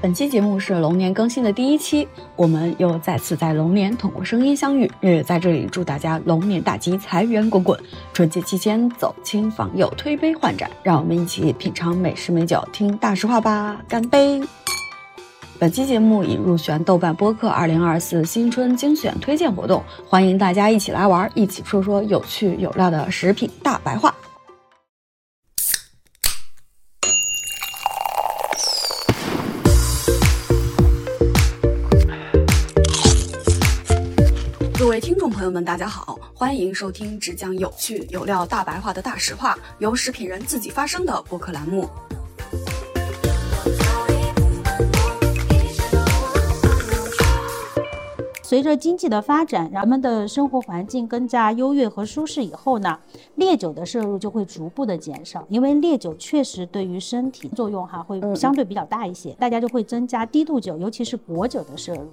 本期节目是龙年更新的第一期，我们又再次在龙年通过声音相遇。月月在这里祝大家龙年大吉，财源滚滚。春节期间走亲访友，推杯换盏，让我们一起品尝美食美酒，听大实话吧，干杯！本期节目已入选豆瓣播客二零二四新春精选推荐活动，欢迎大家一起来玩，一起说说有趣有料的食品大白话。众朋友们，大家好，欢迎收听只讲有趣有料大白话的大实话，由食品人自己发声的播客栏目。随着经济的发展，人们的生活环境更加优越和舒适以后呢，烈酒的摄入就会逐步的减少，因为烈酒确实对于身体作用哈会相对比较大一些，大家就会增加低度酒，尤其是果酒的摄入。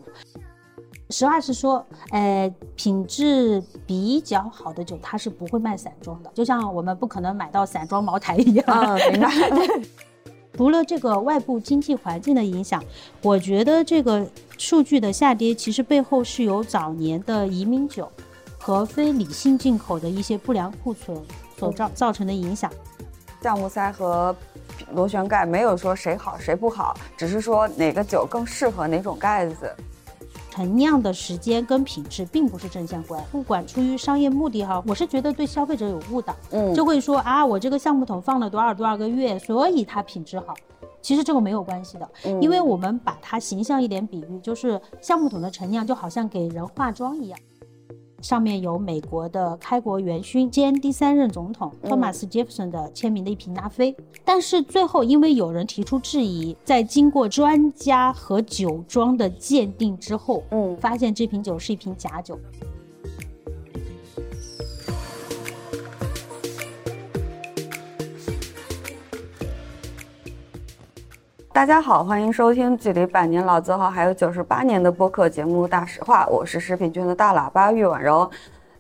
实话实说，呃，品质比较好的酒，它是不会卖散装的，就像我们不可能买到散装茅台一样。啊，明白。除了这个外部经济环境的影响，我觉得这个数据的下跌，其实背后是由早年的移民酒和非理性进口的一些不良库存所造造成的影响。橡木塞和螺旋盖没有说谁好谁不好，只是说哪个酒更适合哪种盖子。陈酿的时间跟品质并不是正相关，不管出于商业目的哈，我是觉得对消费者有误导，嗯，就会说啊，我这个橡木桶放了多少多少个月，所以它品质好，其实这个没有关系的，因为我们把它形象一点比喻，就是橡木桶的陈酿就好像给人化妆一样。上面有美国的开国元勋兼第三任总统托马斯·杰弗森的签名的一瓶拉菲，但是最后因为有人提出质疑，在经过专家和酒庄的鉴定之后，嗯，发现这瓶酒是一瓶假酒。大家好，欢迎收听距离百年老字号还有九十八年的播客节目《大实话》，我是食品君的大喇叭玉婉柔。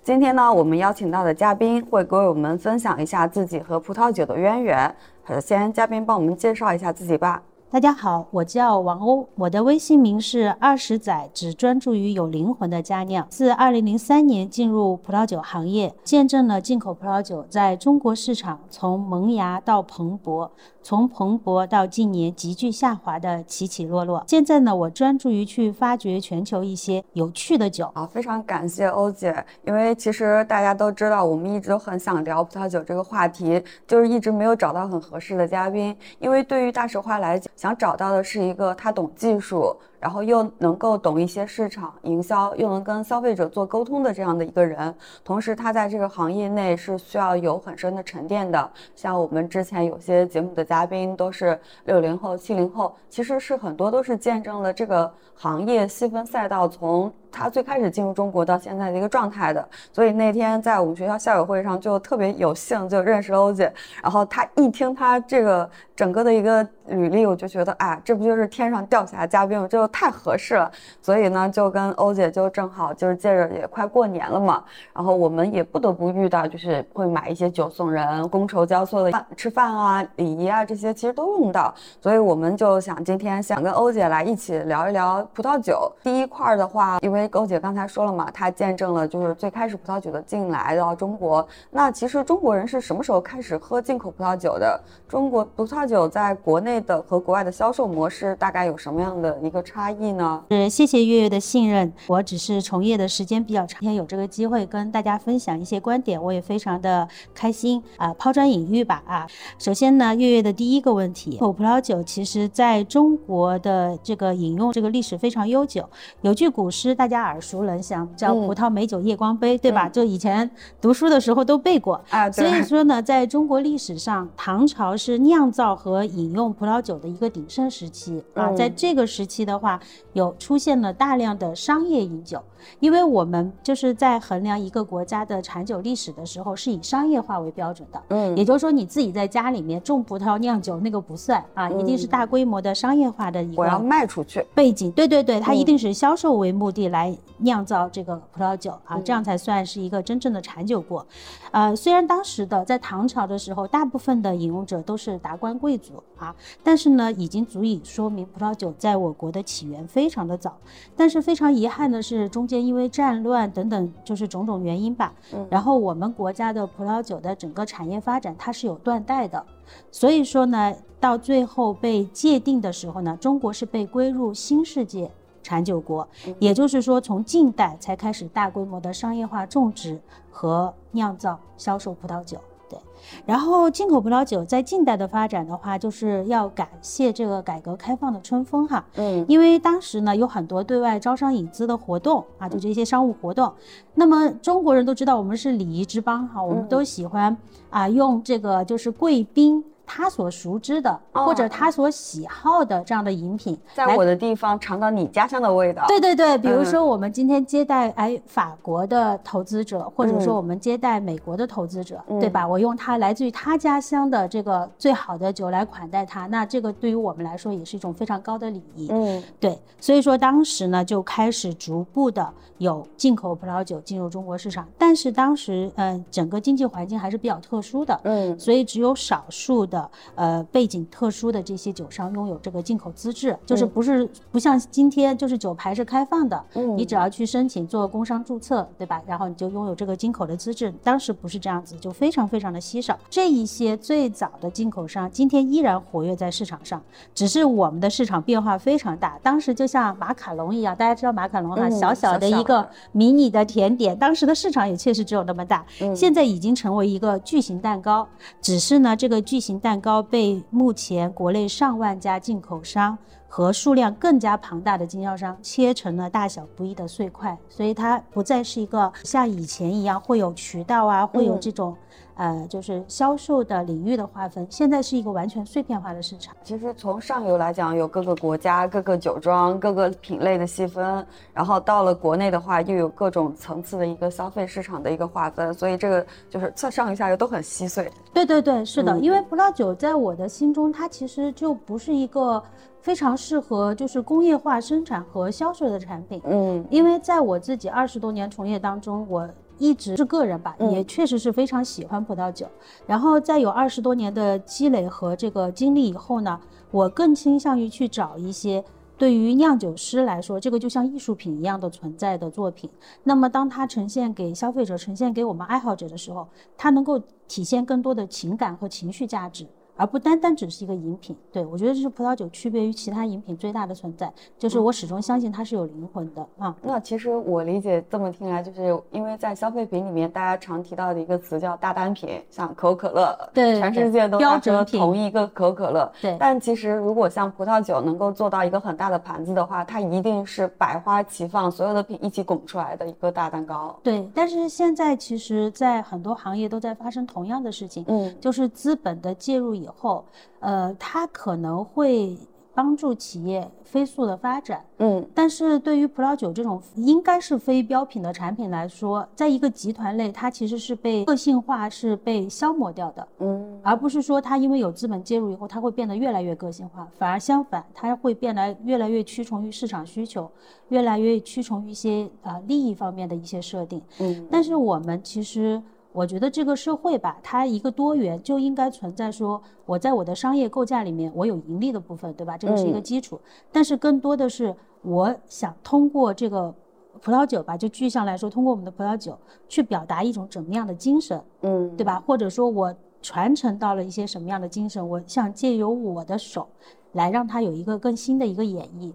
今天呢，我们邀请到的嘉宾会给我们分享一下自己和葡萄酒的渊源。首先，嘉宾帮我们介绍一下自己吧。大家好，我叫王欧，我的微信名是二十载，只专注于有灵魂的佳酿。自二零零三年进入葡萄酒行业，见证了进口葡萄酒在中国市场从萌芽到蓬勃。从蓬勃到近年急剧下滑的起起落落，现在呢，我专注于去发掘全球一些有趣的酒。好，非常感谢欧姐，因为其实大家都知道，我们一直都很想聊葡萄酒这个话题，就是一直没有找到很合适的嘉宾。因为对于大实话来讲，想找到的是一个他懂技术。然后又能够懂一些市场营销，又能跟消费者做沟通的这样的一个人，同时他在这个行业内是需要有很深的沉淀的。像我们之前有些节目的嘉宾都是六零后、七零后，其实是很多都是见证了这个行业细分赛道从。他最开始进入中国到现在的一个状态的，所以那天在我们学校校友会上就特别有幸就认识欧姐，然后他一听他这个整个的一个履历，我就觉得哎，这不就是天上掉下来嘉宾吗？就太合适了，所以呢就跟欧姐就正好就是借着也快过年了嘛，然后我们也不得不遇到就是会买一些酒送人，觥筹交错的饭吃饭啊、礼仪啊这些其实都用到，所以我们就想今天想跟欧姐来一起聊一聊葡萄酒。第一块的话，因为高姐刚才说了嘛，她见证了就是最开始葡萄酒的进来到中国。那其实中国人是什么时候开始喝进口葡萄酒的？中国葡萄酒在国内的和国外的销售模式大概有什么样的一个差异呢？是谢谢月月的信任，我只是从业的时间比较长，今天有这个机会跟大家分享一些观点，我也非常的开心啊。抛砖引玉吧啊。首先呢，月月的第一个问题，口葡萄酒其实在中国的这个饮用这个历史非常悠久，有句古诗大家。家耳熟能详，叫“葡萄美酒夜光杯”，对吧？就以前读书的时候都背过啊。所以说呢，在中国历史上，唐朝是酿造和饮用葡萄酒的一个鼎盛时期啊。在这个时期的话，有出现了大量的商业饮酒。因为我们就是在衡量一个国家的产酒历史的时候，是以商业化为标准的。嗯，也就是说，你自己在家里面种葡萄酿酒那个不算啊，一定是大规模的商业化的一个。我要卖出去。背景，对对对，它一定是销售为目的来。来酿造这个葡萄酒啊，这样才算是一个真正的产酒国。呃，虽然当时的在唐朝的时候，大部分的饮用者都是达官贵族啊，但是呢，已经足以说明葡萄酒在我国的起源非常的早。但是非常遗憾的是，中间因为战乱等等，就是种种原因吧，然后我们国家的葡萄酒的整个产业发展它是有断代的。所以说呢，到最后被界定的时候呢，中国是被归入新世界产酒国，也就是说，从近代才开始大规模的商业化种植和酿造、销售葡萄酒。对，然后进口葡萄酒在近代的发展的话，就是要感谢这个改革开放的春风哈。嗯，因为当时呢有很多对外招商引资的活动啊，就这些商务活动。那么中国人都知道我们是礼仪之邦哈，我们都喜欢啊用这个就是贵宾。他所熟知的或者他所喜好的这样的饮品，在我的地方尝到你家乡的味道。对对对，比如说我们今天接待哎法国的投资者，或者说我们接待美国的投资者，对吧？我用他来自于他家乡的这个最好的酒来款待他，那这个对于我们来说也是一种非常高的礼仪。嗯，对，所以说当时呢就开始逐步的有进口葡萄酒进入中国市场，但是当时嗯整个经济环境还是比较特殊的，嗯，所以只有少数的。的呃背景特殊的这些酒商拥有这个进口资质，就是不是不像今天就是酒牌是开放的，嗯，你只要去申请做工商注册，对吧？然后你就拥有这个进口的资质。当时不是这样子，就非常非常的稀少。这一些最早的进口商今天依然活跃在市场上，只是我们的市场变化非常大。当时就像马卡龙一样，大家知道马卡龙哈，小小的一个迷你的甜点，当时的市场也确实只有那么大。现在已经成为一个巨型蛋糕，只是呢这个巨型。蛋糕被目前国内上万家进口商和数量更加庞大的经销商切成了大小不一的碎块，所以它不再是一个像以前一样会有渠道啊，会有这种。呃，就是销售的领域的划分，现在是一个完全碎片化的市场。其实从上游来讲，有各个国家、各个酒庄、各个品类的细分，然后到了国内的话，又有各种层次的一个消费市场的一个划分，所以这个就是上上游下游都很稀碎。对对对，是的，因为葡萄酒在我的心中，它其实就不是一个非常适合就是工业化生产和销售的产品。嗯，因为在我自己二十多年从业当中，我。一直是个人吧，也确实是非常喜欢葡萄酒。然后在有二十多年的积累和这个经历以后呢，我更倾向于去找一些对于酿酒师来说，这个就像艺术品一样的存在的作品。那么当它呈现给消费者、呈现给我们爱好者的时候，它能够体现更多的情感和情绪价值。而不单单只是一个饮品，对我觉得这是葡萄酒区别于其他饮品最大的存在，就是我始终相信它是有灵魂的啊。那其实我理解这么听来，就是因为在消费品里面，大家常提到的一个词叫大单品，像可口可乐，对，全世界都标准同一个可口可乐，对。但其实如果像葡萄酒能够做到一个很大的盘子的话，它一定是百花齐放，所有的品一起拱出来的一个大蛋糕。对，但是现在其实，在很多行业都在发生同样的事情，嗯，就是资本的介入以后。呃，它可能会帮助企业飞速的发展，嗯，但是对于葡萄酒这种应该是非标品的产品来说，在一个集团内，它其实是被个性化是被消磨掉的，嗯，而不是说它因为有资本介入以后，它会变得越来越个性化，反而相反，它会变得越来越屈从于市场需求，越来越屈从于一些啊利益方面的一些设定，嗯，但是我们其实。我觉得这个社会吧，它一个多元就应该存在说，我在我的商业构架里面，我有盈利的部分，对吧？这个是一个基础。但是更多的是，我想通过这个葡萄酒吧，就具象来说，通过我们的葡萄酒去表达一种怎么样的精神，嗯，对吧？或者说我传承到了一些什么样的精神，我想借由我的手来让它有一个更新的一个演绎。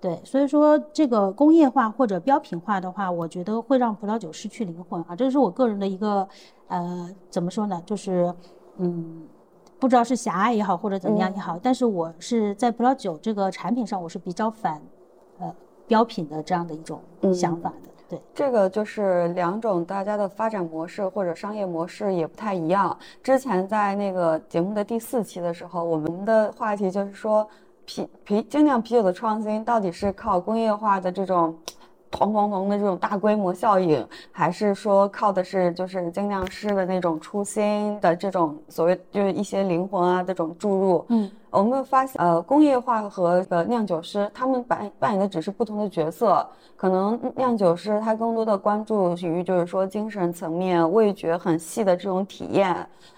对，所以说这个工业化或者标品化的话，我觉得会让葡萄酒失去灵魂啊，这是我个人的一个，呃，怎么说呢？就是，嗯，不知道是狭隘也好，或者怎么样也好，但是我是在葡萄酒这个产品上，我是比较反，呃，标品的这样的一种想法的。对，这个就是两种大家的发展模式或者商业模式也不太一样。之前在那个节目的第四期的时候，我们的话题就是说。啤啤精酿啤酒的创新到底是靠工业化的这种哐哐哐的这种大规模效应，还是说靠的是就是精酿师的那种初心的这种所谓就是一些灵魂啊这种注入？嗯，我们发现，呃，工业化和呃酿酒师他们扮扮演的只是不同的角色，可能酿酒师他更多的关注于就是说精神层面、味觉很细的这种体验，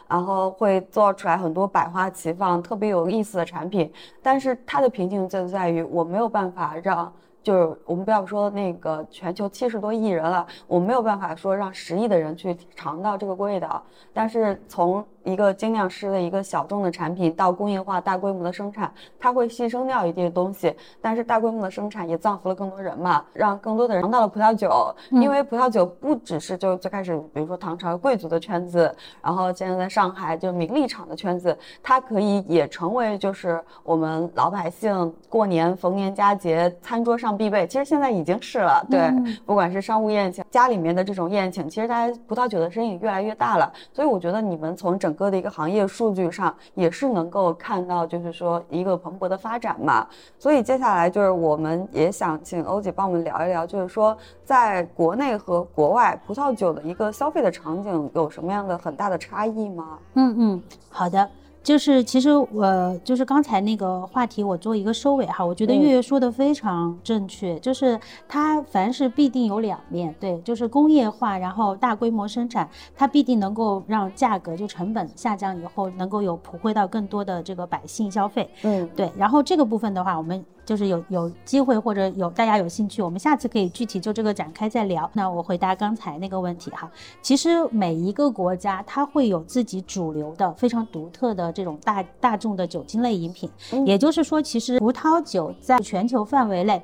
然后会做出来很多百花齐放、特别有意思的产品，但是它的瓶颈就在于我没有办法让。就是我们不要说那个全球七十多亿人了，我们没有办法说让十亿的人去尝到这个味道，但是从。一个精酿师的一个小众的产品到工业化大规模的生产，它会牺牲掉一些东西，但是大规模的生产也造福了更多人嘛，让更多的人尝到了葡萄酒。因为葡萄酒不只是就最开始，比如说唐朝贵族的圈子，然后现在在上海就名利场的圈子，它可以也成为就是我们老百姓过年逢年佳节餐桌上必备。其实现在已经是了，对，不管是商务宴请，家里面的这种宴请，其实大家葡萄酒的身影越来越大了。所以我觉得你们从整整个的一个行业数据上也是能够看到，就是说一个蓬勃的发展嘛。所以接下来就是我们也想请欧姐帮我们聊一聊，就是说在国内和国外葡萄酒的一个消费的场景有什么样的很大的差异吗？嗯嗯，好的。就是其实我就是刚才那个话题，我做一个收尾哈。我觉得月月说的非常正确，就是它凡是必定有两面对，就是工业化，然后大规模生产，它必定能够让价格就成本下降以后，能够有普惠到更多的这个百姓消费。嗯，对。然后这个部分的话，我们。就是有有机会或者有大家有兴趣，我们下次可以具体就这个展开再聊。那我回答刚才那个问题哈，其实每一个国家它会有自己主流的非常独特的这种大大众的酒精类饮品，也就是说，其实葡萄酒在全球范围内。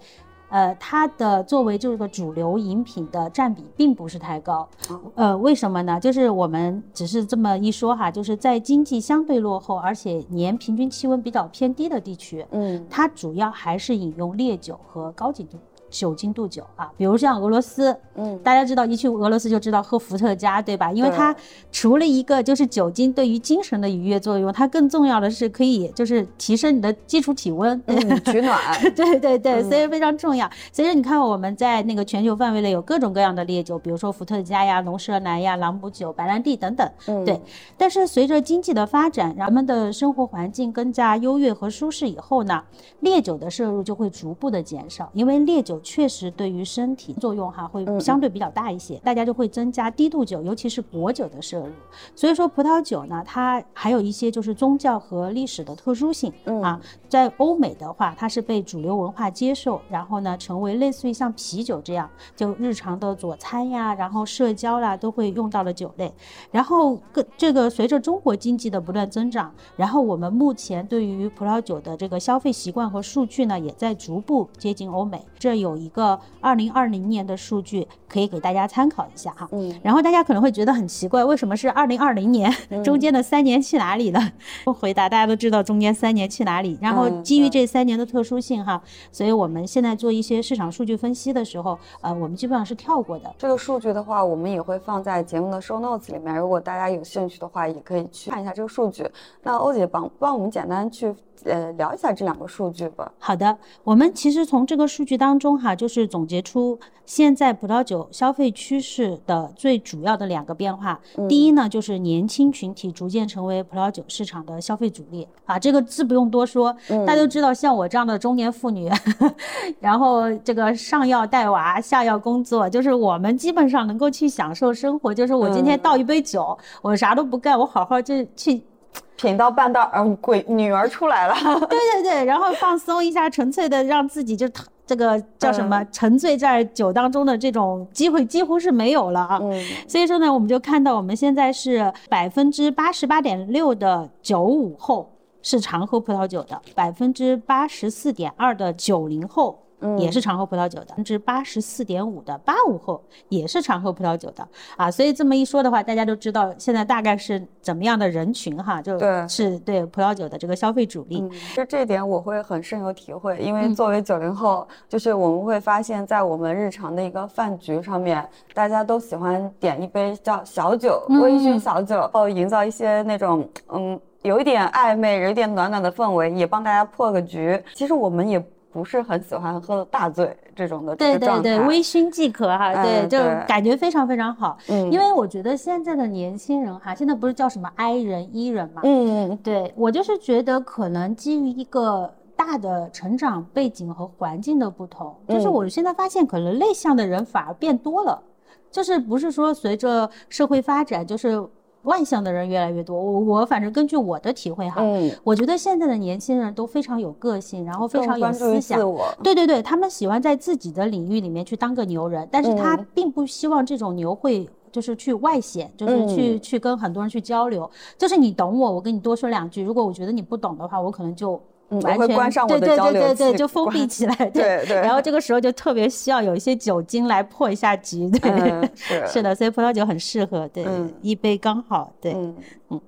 呃，它的作为这个主流饮品的占比并不是太高，呃，为什么呢？就是我们只是这么一说哈，就是在经济相对落后，而且年平均气温比较偏低的地区，嗯，它主要还是饮用烈酒和高精度。酒精度酒啊，比如像俄罗斯，嗯，大家知道一去俄罗斯就知道喝伏特加，对吧？因为它除了一个就是酒精对于精神的愉悦作用，它更重要的是可以就是提升你的基础体温，嗯取暖。对对对，所以非常重要。所以你看我们在那个全球范围内有各种各样的烈酒，比如说伏特加呀、龙舌兰呀、朗姆酒、白兰地等等。嗯，对。但是随着经济的发展，人们的生活环境更加优越和舒适以后呢，烈酒的摄入就会逐步的减少，因为烈酒。确实对于身体作用哈会相对比较大一些，大家就会增加低度酒，尤其是果酒的摄入。所以说葡萄酒呢，它还有一些就是宗教和历史的特殊性啊。在欧美的话，它是被主流文化接受，然后呢成为类似于像啤酒这样，就日常的佐餐呀，然后社交啦都会用到了酒类。然后各这个随着中国经济的不断增长，然后我们目前对于葡萄酒的这个消费习惯和数据呢，也在逐步接近欧美。这有。有一个二零二零年的数据可以给大家参考一下哈，嗯，然后大家可能会觉得很奇怪，为什么是二零二零年？中间的三年去哪里了？不回答，大家都知道中间三年去哪里。然后基于这三年的特殊性哈，所以我们现在做一些市场数据分析的时候，呃，我们基本上是跳过的。这个数据的话，我们也会放在节目的 show notes 里面，如果大家有兴趣的话，也可以去看一下这个数据。那欧姐帮帮我们简单去。呃，聊一下这两个数据吧。好的，我们其实从这个数据当中哈，就是总结出现在葡萄酒消费趋势的最主要的两个变化。第一呢，就是年轻群体逐渐成为葡萄酒市场的消费主力啊，这个字不用多说，大家都知道，像我这样的中年妇女，然后这个上要带娃，下要工作，就是我们基本上能够去享受生活，就是我今天倒一杯酒，我啥都不干，我好好就去。品到半道，嗯，鬼女儿出来了。对对对，然后放松一下，纯粹的让自己就这个叫什么，沉醉在酒当中的这种机会几乎是没有了啊。嗯。所以说呢，我们就看到我们现在是百分之八十八点六的九五后是常喝葡萄酒的，百分之八十四点二的九零后。也是常喝葡萄酒的，百分之八十四点五的八五后也是常喝葡萄酒的啊，所以这么一说的话，大家都知道现在大概是怎么样的人群哈，就是对葡萄酒的这个消费主力。就这点我会很深有体会，因为作为九零后，就是我们会发现，在我们日常的一个饭局上面，大家都喜欢点一杯叫小酒，微醺小酒，然后营造一些那种嗯有一点暧昧、有一点暖暖的氛围，也帮大家破个局。其实我们也。不是很喜欢喝大醉这种的对对对，微醺即可哈，对，就感觉非常非常好。嗯，因为我觉得现在的年轻人哈，现在不是叫什么 I 人 E 人嘛，嗯，对我就是觉得可能基于一个大的成长背景和环境的不同，就是我现在发现可能内向的人反而变多了，就是不是说随着社会发展就是。外向的人越来越多，我我反正根据我的体会哈，嗯，我觉得现在的年轻人都非常有个性，然后非常有思想，对对对，他们喜欢在自己的领域里面去当个牛人，但是他并不希望这种牛会就是去外显，就是去去跟很多人去交流，就是你懂我，我跟你多说两句，如果我觉得你不懂的话，我可能就。完全关上我的交流对对 对对，就封闭起来。对对。然后这个时候就特别需要有一些酒精来破一下局。对，是 是的，所以葡萄酒很适合。对，一杯刚好。对，嗯嗯。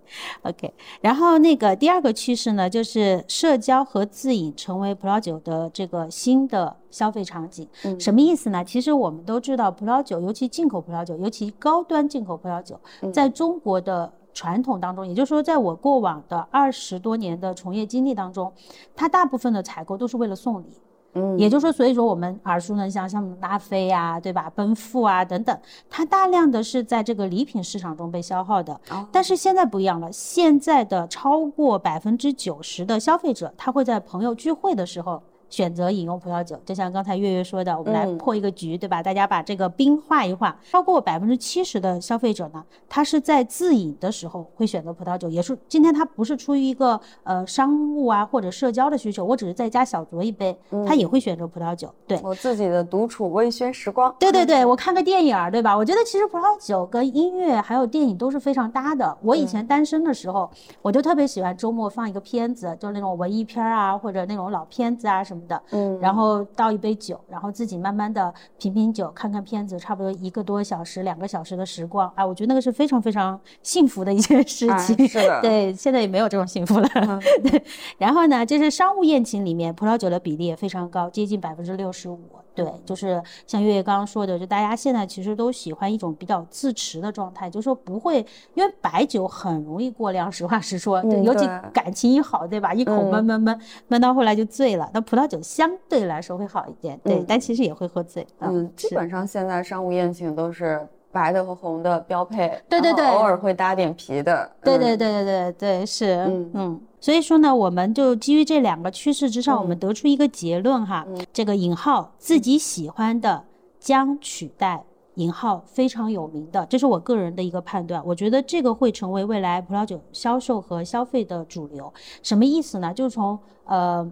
OK，然后那个第二个趋势呢，就是社交和自饮成为葡萄酒的这个新的消费场景。嗯。什么意思呢？其实我们都知道，葡萄酒，尤其进口葡萄酒，尤其高端进口葡萄酒，在中国的。传统当中，也就是说，在我过往的二十多年的从业经历当中，它大部分的采购都是为了送礼，嗯，也就是说，所以说我们耳熟能详，像拉菲呀，对吧，奔富啊等等，它大量的是在这个礼品市场中被消耗的。但是现在不一样了，现在的超过百分之九十的消费者，他会在朋友聚会的时候。选择饮用葡萄酒，就像刚才月月说的，我们来破一个局，对吧？大家把这个冰化一化。超过百分之七十的消费者呢，他是在自饮的时候会选择葡萄酒，也是今天他不是出于一个呃商务啊或者社交的需求，我只是在家小酌一杯，他也会选择葡萄酒。对我自己的独处微醺时光。对对对，我看个电影儿，对吧？我觉得其实葡萄酒跟音乐还有电影都是非常搭的。我以前单身的时候，我就特别喜欢周末放一个片子，就是那种文艺片啊或者那种老片子啊什么。的，嗯，然后倒一杯酒，然后自己慢慢的品品酒，看看片子，差不多一个多小时、两个小时的时光，哎，我觉得那个是非常非常幸福的一件事情。是的，对，现在也没有这种幸福了。对，然后呢，就是商务宴请里面，葡萄酒的比例也非常高，接近百分之六十五。对，就是像月月刚刚说的，就大家现在其实都喜欢一种比较自持的状态，就说不会，因为白酒很容易过量，实话实说，对尤其感情一好，对吧？一口闷闷闷闷到后来就醉了。那葡萄酒相对来说会好一点，对，但其实也会喝醉。嗯，基本上现在商务宴请都是白的和红的标配，对对对，偶尔会搭点皮的。对对对对对对，是，嗯嗯。所以说呢，我们就基于这两个趋势之上，我们得出一个结论哈，这个引号自己喜欢的将取代引号非常有名的，这是我个人的一个判断。我觉得这个会成为未来葡萄酒销售和消费的主流。什么意思呢？就从呃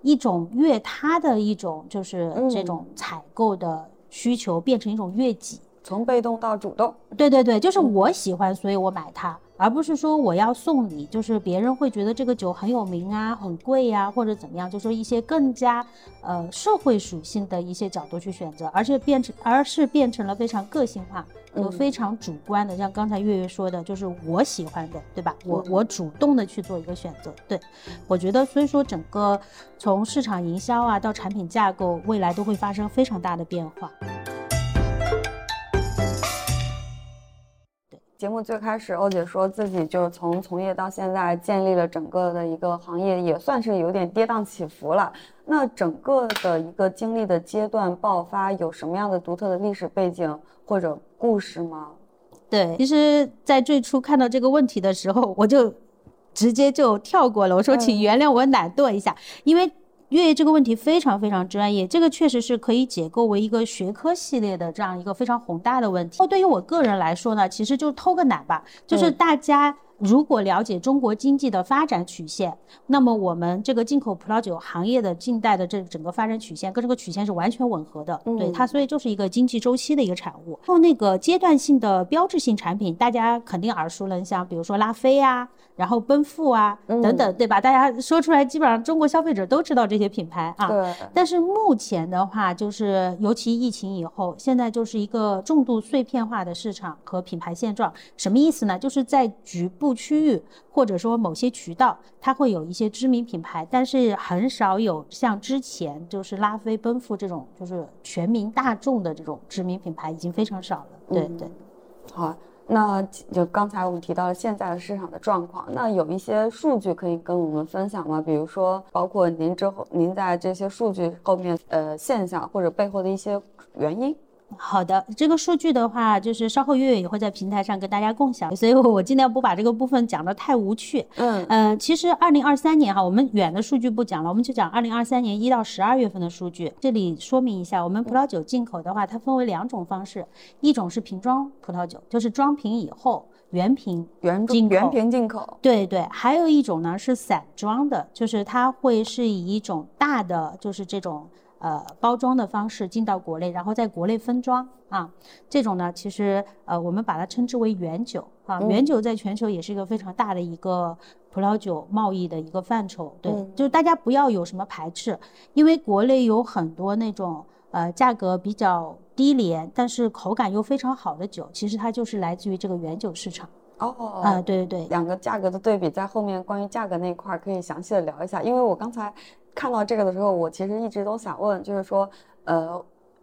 一种越他的一种就是这种采购的需求变成一种越己，从被动到主动。对对对，就是我喜欢，所以我买它。而不是说我要送礼，就是别人会觉得这个酒很有名啊，很贵呀，或者怎么样，就说一些更加呃社会属性的一些角度去选择，而且变成而是变成了非常个性化和非常主观的，像刚才月月说的，就是我喜欢的，对吧？我我主动的去做一个选择。对，我觉得所以说整个从市场营销啊到产品架构，未来都会发生非常大的变化。节目最开始，欧姐说自己就是从从业到现在，建立了整个的一个行业，也算是有点跌宕起伏了。那整个的一个经历的阶段爆发，有什么样的独特的历史背景或者故事吗？对，其实，在最初看到这个问题的时候，我就直接就跳过了。我说，请原谅我懒惰一下，因为。月月这个问题非常非常专业，这个确实是可以解构为一个学科系列的这样一个非常宏大的问题。对于我个人来说呢，其实就偷个懒吧，就是大家。如果了解中国经济的发展曲线，那么我们这个进口葡萄酒行业的近代的这整个发展曲线跟这个曲线是完全吻合的。对它，所以就是一个经济周期的一个产物。然后那个阶段性的标志性产品，大家肯定耳熟能详，比如说拉菲啊，然后奔富啊等等，对吧？大家说出来，基本上中国消费者都知道这些品牌啊。对。但是目前的话，就是尤其疫情以后，现在就是一个重度碎片化的市场和品牌现状。什么意思呢？就是在局部。区域或者说某些渠道，它会有一些知名品牌，但是很少有像之前就是拉菲、奔富这种就是全民大众的这种知名品牌，已经非常少了。对对。好，那就刚才我们提到了现在的市场的状况，那有一些数据可以跟我们分享吗？比如说，包括您之后，您在这些数据后面，呃，现象或者背后的一些原因。好的，这个数据的话，就是稍后月月也会在平台上跟大家共享，所以我尽量不把这个部分讲得太无趣。嗯呃，其实二零二三年哈，我们远的数据不讲了，我们就讲二零二三年一到十二月份的数据。这里说明一下，我们葡萄酒进口的话，它分为两种方式，一种是瓶装葡萄酒，就是装瓶以后原瓶原进原瓶进口。对对，还有一种呢是散装的，就是它会是以一种大的，就是这种呃包装的方式进到国内，然后在国内分装啊。这种呢，其实呃我们把它称之为原酒啊。嗯原酒在全球也是一个非常大的一个葡萄酒贸易的一个范畴。对，嗯就是大家不要有什么排斥，因为国内有很多那种呃价格比较低廉，但是口感又非常好的酒，其实它就是来自于这个原酒市场。哦啊、对对对。两个价格的对比，在后面关于价格那一块儿可以详细的聊一下，因为我刚才看到这个的时候，我其实一直都想问，就是说，呃，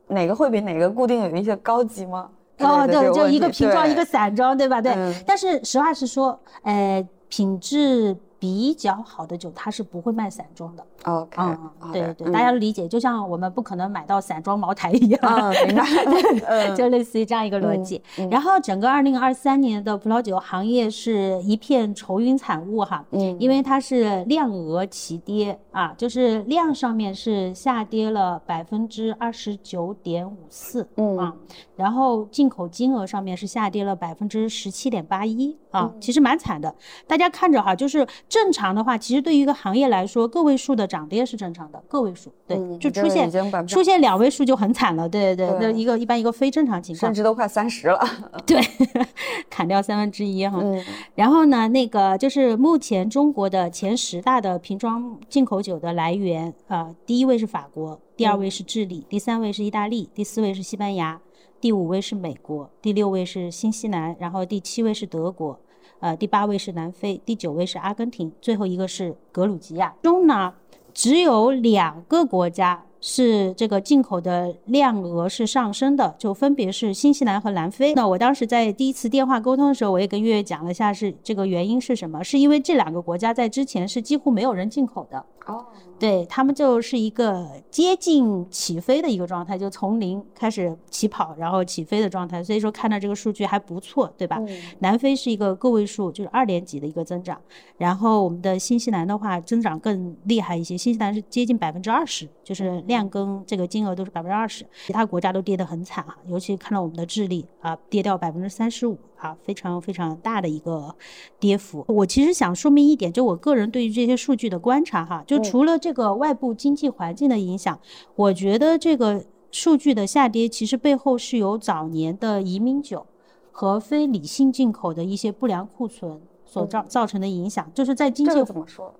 哪个会比哪个固定有一些高级吗？哦，对，就一个瓶装，一个散装，对吧？对。嗯但是实话实说，呃，品质比较好的酒，它是不会卖散装的。OK，嗯，对对，大家理解，就像我们不可能买到散装茅台一样。嗯，明白，嗯就类似于这样一个逻辑。嗯然后整个二零二三年的葡萄酒行业是一片愁云惨雾哈，嗯因为它是量额齐跌啊，就是量上面是下跌了百分之二十九点五四嗯啊，然后进口金额上面是下跌了百分之十七点八一啊，嗯其实蛮惨的。大家看着哈，就是正常的话，其实对于一个行业来说，个位数的涨跌是正常的，个位数对，嗯就出现出现两位数就很惨了，对对对，那一个一般一个非正常情况甚，至都快三十了。对，砍掉三分之一哈。嗯然后呢，那个就是目前中国的前十大的瓶装进口酒的来源，呃，第一位是法国，第二位是智利，第三位是意大利，第四位是西班牙，第五位是美国，第六位是新西兰，然后第七位是德国，呃，第八位是南非，第九位是阿根廷，最后一个是格鲁吉亚。中呢，只有两个国家是这个进口的量额是上升的，就分别是新西兰和南非。那我当时在第一次电话沟通的时候，我也跟月月讲了一下是这个原因是什么，是因为这两个国家在之前是几乎没有人进口的。哦，对他们就是一个接近起飞的一个状态，就从零开始起跑，然后起飞的状态。所以说看到这个数据还不错，对吧？嗯南非是一个个位数，就是二点几的一个增长。然后我们的新西兰的话，增长更厉害一些，新西兰是接近百分之二十，就是量跟这个金额都是百分之二十。其他国家都跌得很惨啊，尤其看到我们的智利啊，跌掉百分之三十五啊，非常非常大的一个跌幅。我其实想说明一点，就我个人对于这些数据的观察哈，就嗯除了这个外部经济环境的影响，我觉得这个数据的下跌其实背后是有早年的移民酒和非理性进口的一些不良库存所造造成的影响，就是在经济个怎么说？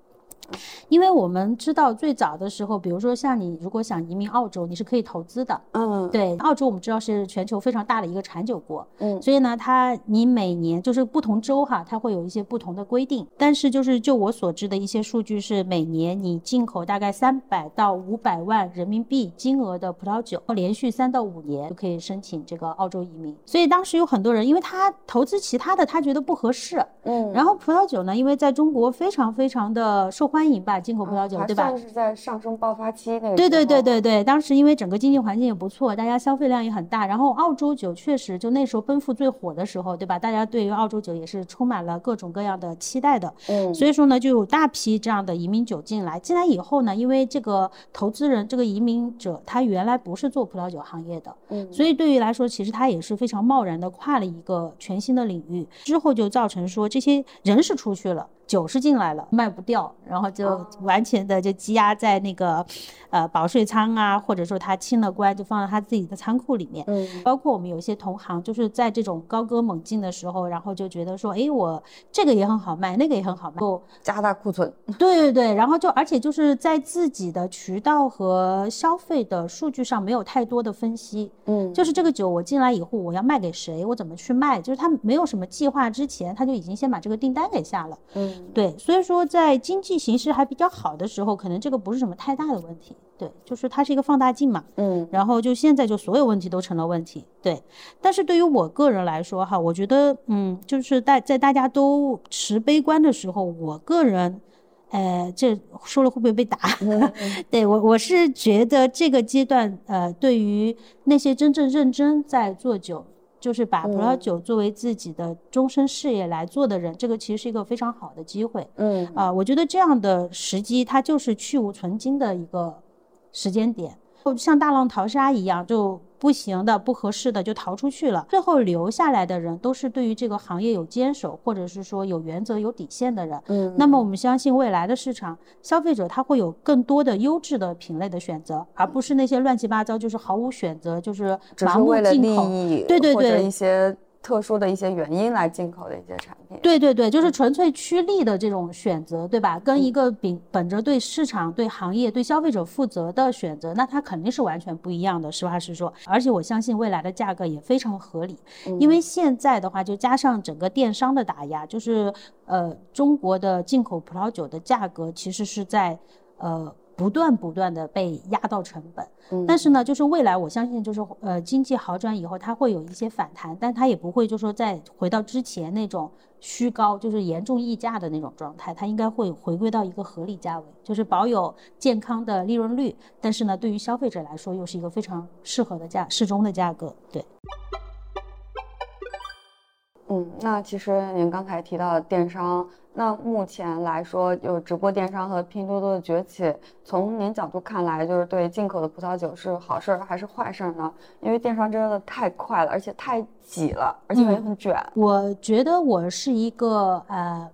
因为我们知道最早的时候，比如说像你如果想移民澳洲，你是可以投资的。嗯，对，澳洲我们知道是全球非常大的一个产酒国，嗯所以呢，它你每年就是不同州哈，它会有一些不同的规定。但是就是就我所知的一些数据是，每年你进口大概三百到五百万人民币金额的葡萄酒，连续三到五年就可以申请这个澳洲移民。所以当时有很多人，因为他投资其他的，他觉得不合适，嗯，然后葡萄酒呢，因为在中国非常非常的受欢迎吧，进口葡萄酒，还对吧？算是在上升爆发期那个。对对对。对对，当时因为整个经济环境也不错，大家消费量也很大，然后澳洲酒确实就那时候奔赴最火的时候，对吧？大家对于澳洲酒也是充满了各种各样的期待的，嗯，所以说呢，就有大批这样的移民酒进来。进来以后呢，因为这个投资人这个移民者他原来不是做葡萄酒行业的，嗯所以对于来说，其实他也是非常贸然的跨了一个全新的领域，之后就造成说这些人是出去了。酒是进来了，卖不掉，然后就哦完全的就积压在那个，呃，保税仓啊，或者说他清了关，就放到他自己的仓库里面。嗯包括我们有一些同行，就是在这种高歌猛进的时候，然后就觉得说，哎，我这个也很好卖，那个也很好卖，就加大库存。对对对，然后就而且就是在自己的渠道和消费的数据上没有太多的分析，嗯，就是这个酒我进来以后我要卖给谁，我怎么去卖，就是他没有什么计划之前，他就已经先把这个订单给下了。嗯对，所以说在经济形势还比较好的时候，可能这个不是什么太大的问题。对，就是它是一个放大镜嘛。嗯，然后就现在就所有问题都成了问题。对，但是对于我个人来说哈，我觉得嗯，就是大在大家都持悲观的时候，我个人。呃，这说了会不会被打？对我，我是觉得这个阶段，呃，对于那些真正认真在做酒，就是把葡萄酒作为自己的终身事业来做的人，这个其实是一个非常好的机会。嗯啊，我觉得这样的时机，它就是去无存菁的一个时间点，像大浪淘沙一样就。不行的、不合适的就逃出去了。最后留下来的人都是对于这个行业有坚守，或者是说有原则、有底线的人。嗯，那么我们相信未来的市场，消费者他会有更多的优质的品类的选择，而不是那些乱七八糟，就是毫无选择，就是盲目进口。对对对，一些。特殊的一些原因来进口的一些产品，对对对，就是纯粹趋利的这种选择，对吧？跟一个秉本着对市场、对行业、对消费者负责的选择，那它肯定是完全不一样的。实话实说，而且我相信未来的价格也非常合理，因为现在的话，就加上整个电商的打压，就是呃，中国的进口葡萄酒的价格其实是在呃。不断不断的被压到成本，但是呢，就是未来我相信，就是呃经济好转以后，它会有一些反弹，但它也不会就说再回到之前那种虚高，就是严重溢价的那种状态，它应该会回归到一个合理价位，就是保有健康的利润率，但是呢，对于消费者来说又是一个非常适合的价适中的价格，对。嗯，那其实您刚才提到的电商。那目前来说，有直播电商和拼多多的崛起，从您角度看来，就是对进口的葡萄酒是好事儿还是坏事儿呢？因为电商真的太快了，而且太挤了，而且也很卷。我觉得我是一个呃。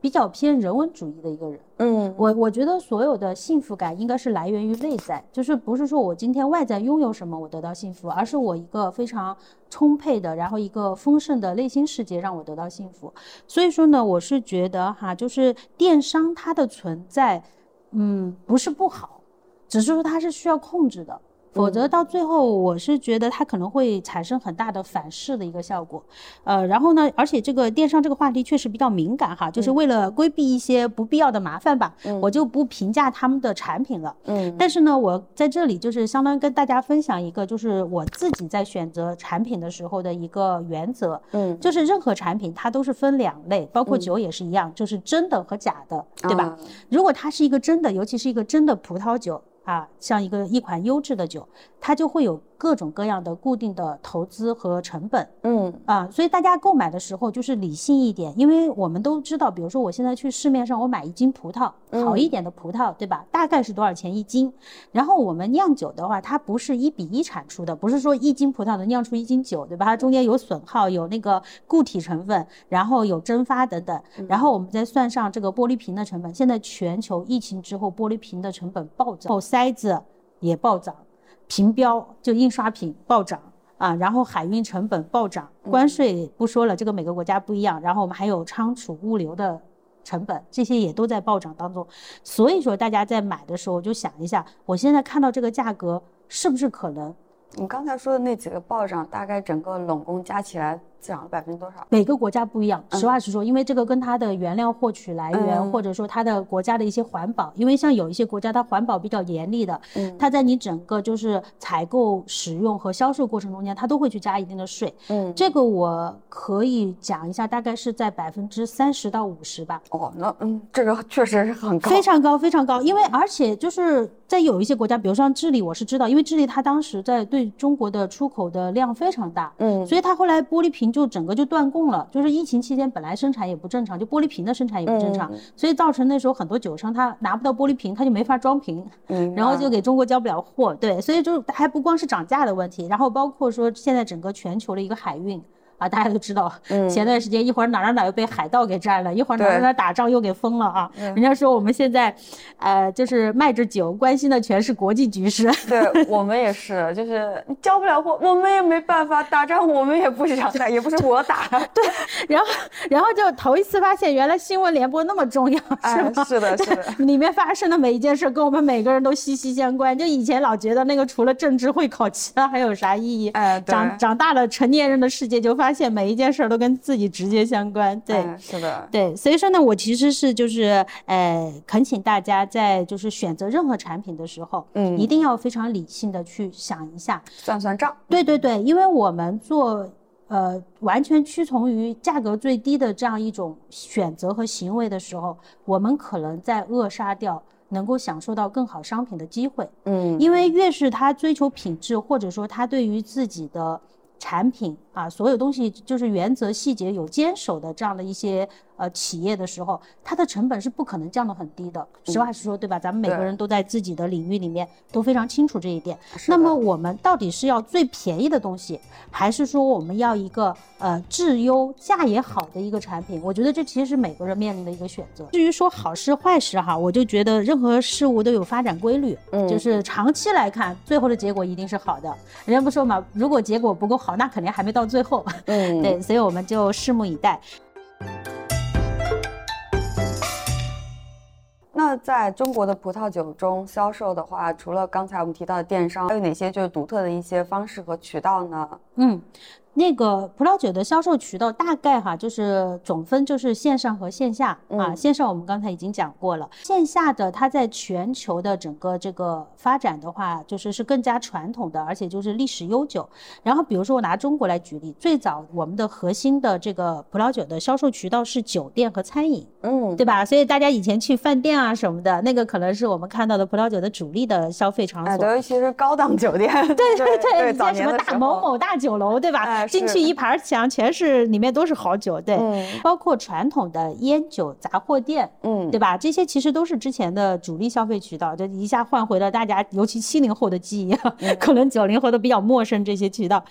比较偏人文主义的一个人，嗯，我我觉得所有的幸福感应该是来源于内在，就是不是说我今天外在拥有什么我得到幸福，而是我一个非常充沛的，然后一个丰盛的内心世界让我得到幸福。所以说呢，我是觉得哈，就是电商它的存在，嗯，不是不好，只是说它是需要控制的。否则到最后，我是觉得它可能会产生很大的反噬的一个效果，呃，然后呢，而且这个电商这个话题确实比较敏感哈，就是为了规避一些不必要的麻烦吧，我就不评价他们的产品了，嗯，但是呢，我在这里就是相当于跟大家分享一个，就是我自己在选择产品的时候的一个原则，嗯，就是任何产品它都是分两类，包括酒也是一样，就是真的和假的，对吧？如果它是一个真的，尤其是一个真的葡萄酒。啊，像一个一款优质的酒，它就会有。各种各样的固定的投资和成本，嗯啊，所以大家购买的时候就是理性一点，因为我们都知道，比如说我现在去市面上我买一斤葡萄，好一点的葡萄，对吧？大概是多少钱一斤？然后我们酿酒的话，它不是一比一产出的，不是说一斤葡萄能酿出一斤酒，对吧？它中间有损耗，有那个固体成分，然后有蒸发等等，然后我们再算上这个玻璃瓶的成本。现在全球疫情之后，玻璃瓶的成本暴涨，后塞子也暴涨。瓶标就印刷品暴涨啊，然后海运成本暴涨，关税不说了，这个每个国家不一样。然后我们还有仓储物流的成本，这些也都在暴涨当中。所以说，大家在买的时候就想一下，我现在看到这个价格是不是可能？你刚才说的那几个暴涨，大概整个拢共加起来。涨了百分之多少？每个国家不一样，实话实说，因为这个跟它的原料获取来源，或者说它的国家的一些环保，因为像有一些国家它环保比较严厉的，嗯，它在你整个就是采购、使用和销售过程中间，它都会去加一定的税，嗯，这个我可以讲一下，大概是在百分之三十到五十吧。哦，那嗯，这个确实是很高，非常高，非常高，因为而且就是在有一些国家，比如像智利，我是知道，因为智利它当时在对中国的出口的量非常大，嗯，所以它后来玻璃瓶就整个就断。供了，就是疫情期间本来生产也不正常，就玻璃瓶的生产也不正常，所以造成那时候很多酒商他拿不到玻璃瓶，他就没法装瓶，然后就给中国交不了货。对，所以就还不光是涨价的问题，然后包括说现在整个全球的一个海运。啊，大家都知道，前段时间一会儿哪哪哪又被海盗给占了，一会儿哪哪哪打仗又给封了啊。人家说我们现在，呃，就是卖着酒，关心的全是国际局势。对我们也是，就是交不了货，我们也没办法打仗，我们也不想打，也不是我打。对，然后然后就头一次发现，原来新闻联播那么重要，是吗？是的，是的。里面发生的每一件事跟我们每个人都息息相关。就以前老觉得那个除了政治会考，其他还有啥意义？哎，长长大了成年人的世界就发。发现每一件事儿都跟自己直接相关。对，哎是的，对，所以说呢，我其实是就是呃，恳请大家在就是选择任何产品的时候，嗯一定要非常理性的去想一下。算算账。对对对，因为我们做呃完全屈从于价格最低的这样一种选择和行为的时候，我们可能在扼杀掉能够享受到更好商品的机会。嗯，因为越是他追求品质，或者说他对于自己的产品啊，所有东西就是原则细节有坚守的这样的一些呃企业的时候，它的成本是不可能降得很低的。实话实说，对吧？咱们每个人都在自己的领域里面都非常清楚这一点。那么我们到底是要最便宜的东西，还是说我们要一个呃质优价也好的一个产品？我觉得这其实是每个人面临的一个选择。至于说好事坏事哈，我就觉得任何事物都有发展规律，嗯就是长期来看，最后的结果一定是好的。人家不说嘛，如果结果不够好，那肯定还没到最后。嗯，对，所以我们就拭目以待。那在中国的葡萄酒中销售的话，除了刚才我们提到的电商，还有哪些就是独特的一些方式和渠道呢？嗯，那个葡萄酒的销售渠道大概哈，就是总分就是线上和线下啊。嗯线上我们刚才已经讲过了，线下的它在全球的整个这个发展的话，就是是更加传统的，而且就是历史悠久。然后比如说我拿中国来举例，最早我们的核心的这个葡萄酒的销售渠道是酒店和餐饮。嗯，对吧？所以大家以前去饭店啊什么的，那个可能是我们看到的葡萄酒的主力的消费场哎，所。对，尤其是高档酒店，对对对，一些什么大某某大酒楼，对吧？哎是进去一排墙全是里面都是好酒，对，嗯包括传统的烟酒杂货店。嗯，对吧？这些其实都是之前的主力消费渠道，就一下换回了大家，尤其七零后的记忆，嗯 可能九零后都比较陌生这些渠道。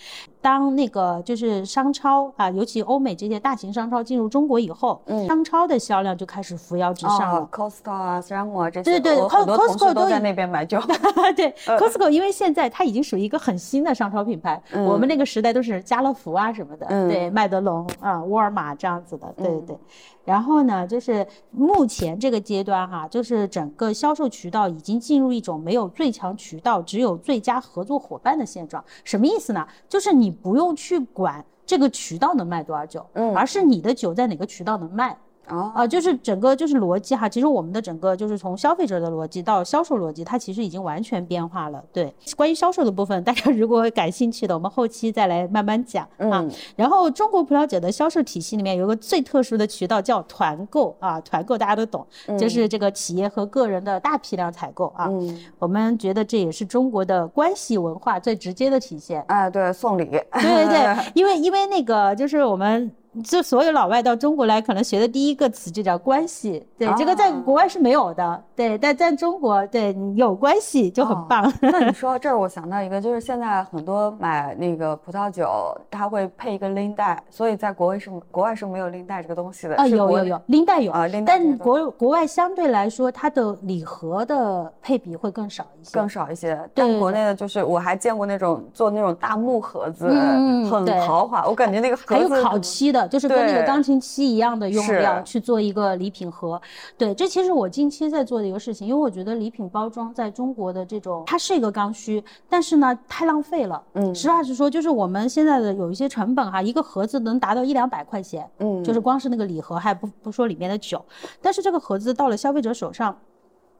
当那个就是商超啊，尤其欧美这些大型商超进入中国以后，嗯商超的销量就开始扶摇直上了哦。，Costco 啊、a m 啊这些，对对 Costco 都都在那边买酒。对，Costco 因为现在它已经属于一个很新的商超品牌，嗯我们那个时代都是家乐福啊什么的，嗯对，麦德龙啊、沃尔玛这样子的，对对嗯对。然后呢，就是目前这个阶段哈，就是整个销售渠道已经进入一种没有最强渠道，只有最佳合作伙伴的现状。什么意思呢？就是你不用去管这个渠道能卖多少酒，嗯而是你的酒在哪个渠道能卖。哦，啊，就是整个就是逻辑哈，其实我们的整个就是从消费者的逻辑到销售逻辑，它其实已经完全变化了。对，关于销售的部分，大家 如果感兴趣的，我们后期再来慢慢讲啊。嗯然后中国葡萄酒的销售体系里面有一个最特殊的渠道叫团购啊，团购大家都懂，就是这个企业和个人的大批量采购啊。嗯，我们觉得这也是中国的关系文化最直接的体现。哎，对，送礼，对对对，因为因为那个就是我们。就所有老外到中国来，可能学的第一个词就叫关系，对，这个在哦国外是没有的，对，但在中国，对你有关系就很哦棒。那你 说到这儿，我想到一个，就是现在很多买那个葡萄酒，它会配一个拎带，所以在国外是国外是没有拎带这个东西的。啊，有有有，拎带有啊拎带但国国外相对来说，它的礼盒的配比会更少一些，更少一些，对但国内的就是我还见过那种做那种大木盒子，嗯很豪华，我感觉那个盒子还有烤漆的，就是跟那个钢琴漆一样的用料去做一个礼品盒。对，这其实我近期在做的一个事情，因为我觉得礼品包装在中国的这种，它是一个刚需，但是呢太浪费了。嗯实话实说，就是我们现在的有一些成本哈，一个盒子能达到一两百块钱，嗯，就是光是那个礼盒，还不不说里面的酒，但是这个盒子到了消费者手上，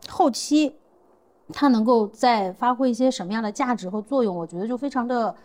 后期它能够再发挥一些什么样的价值和作用，我觉得就非常的。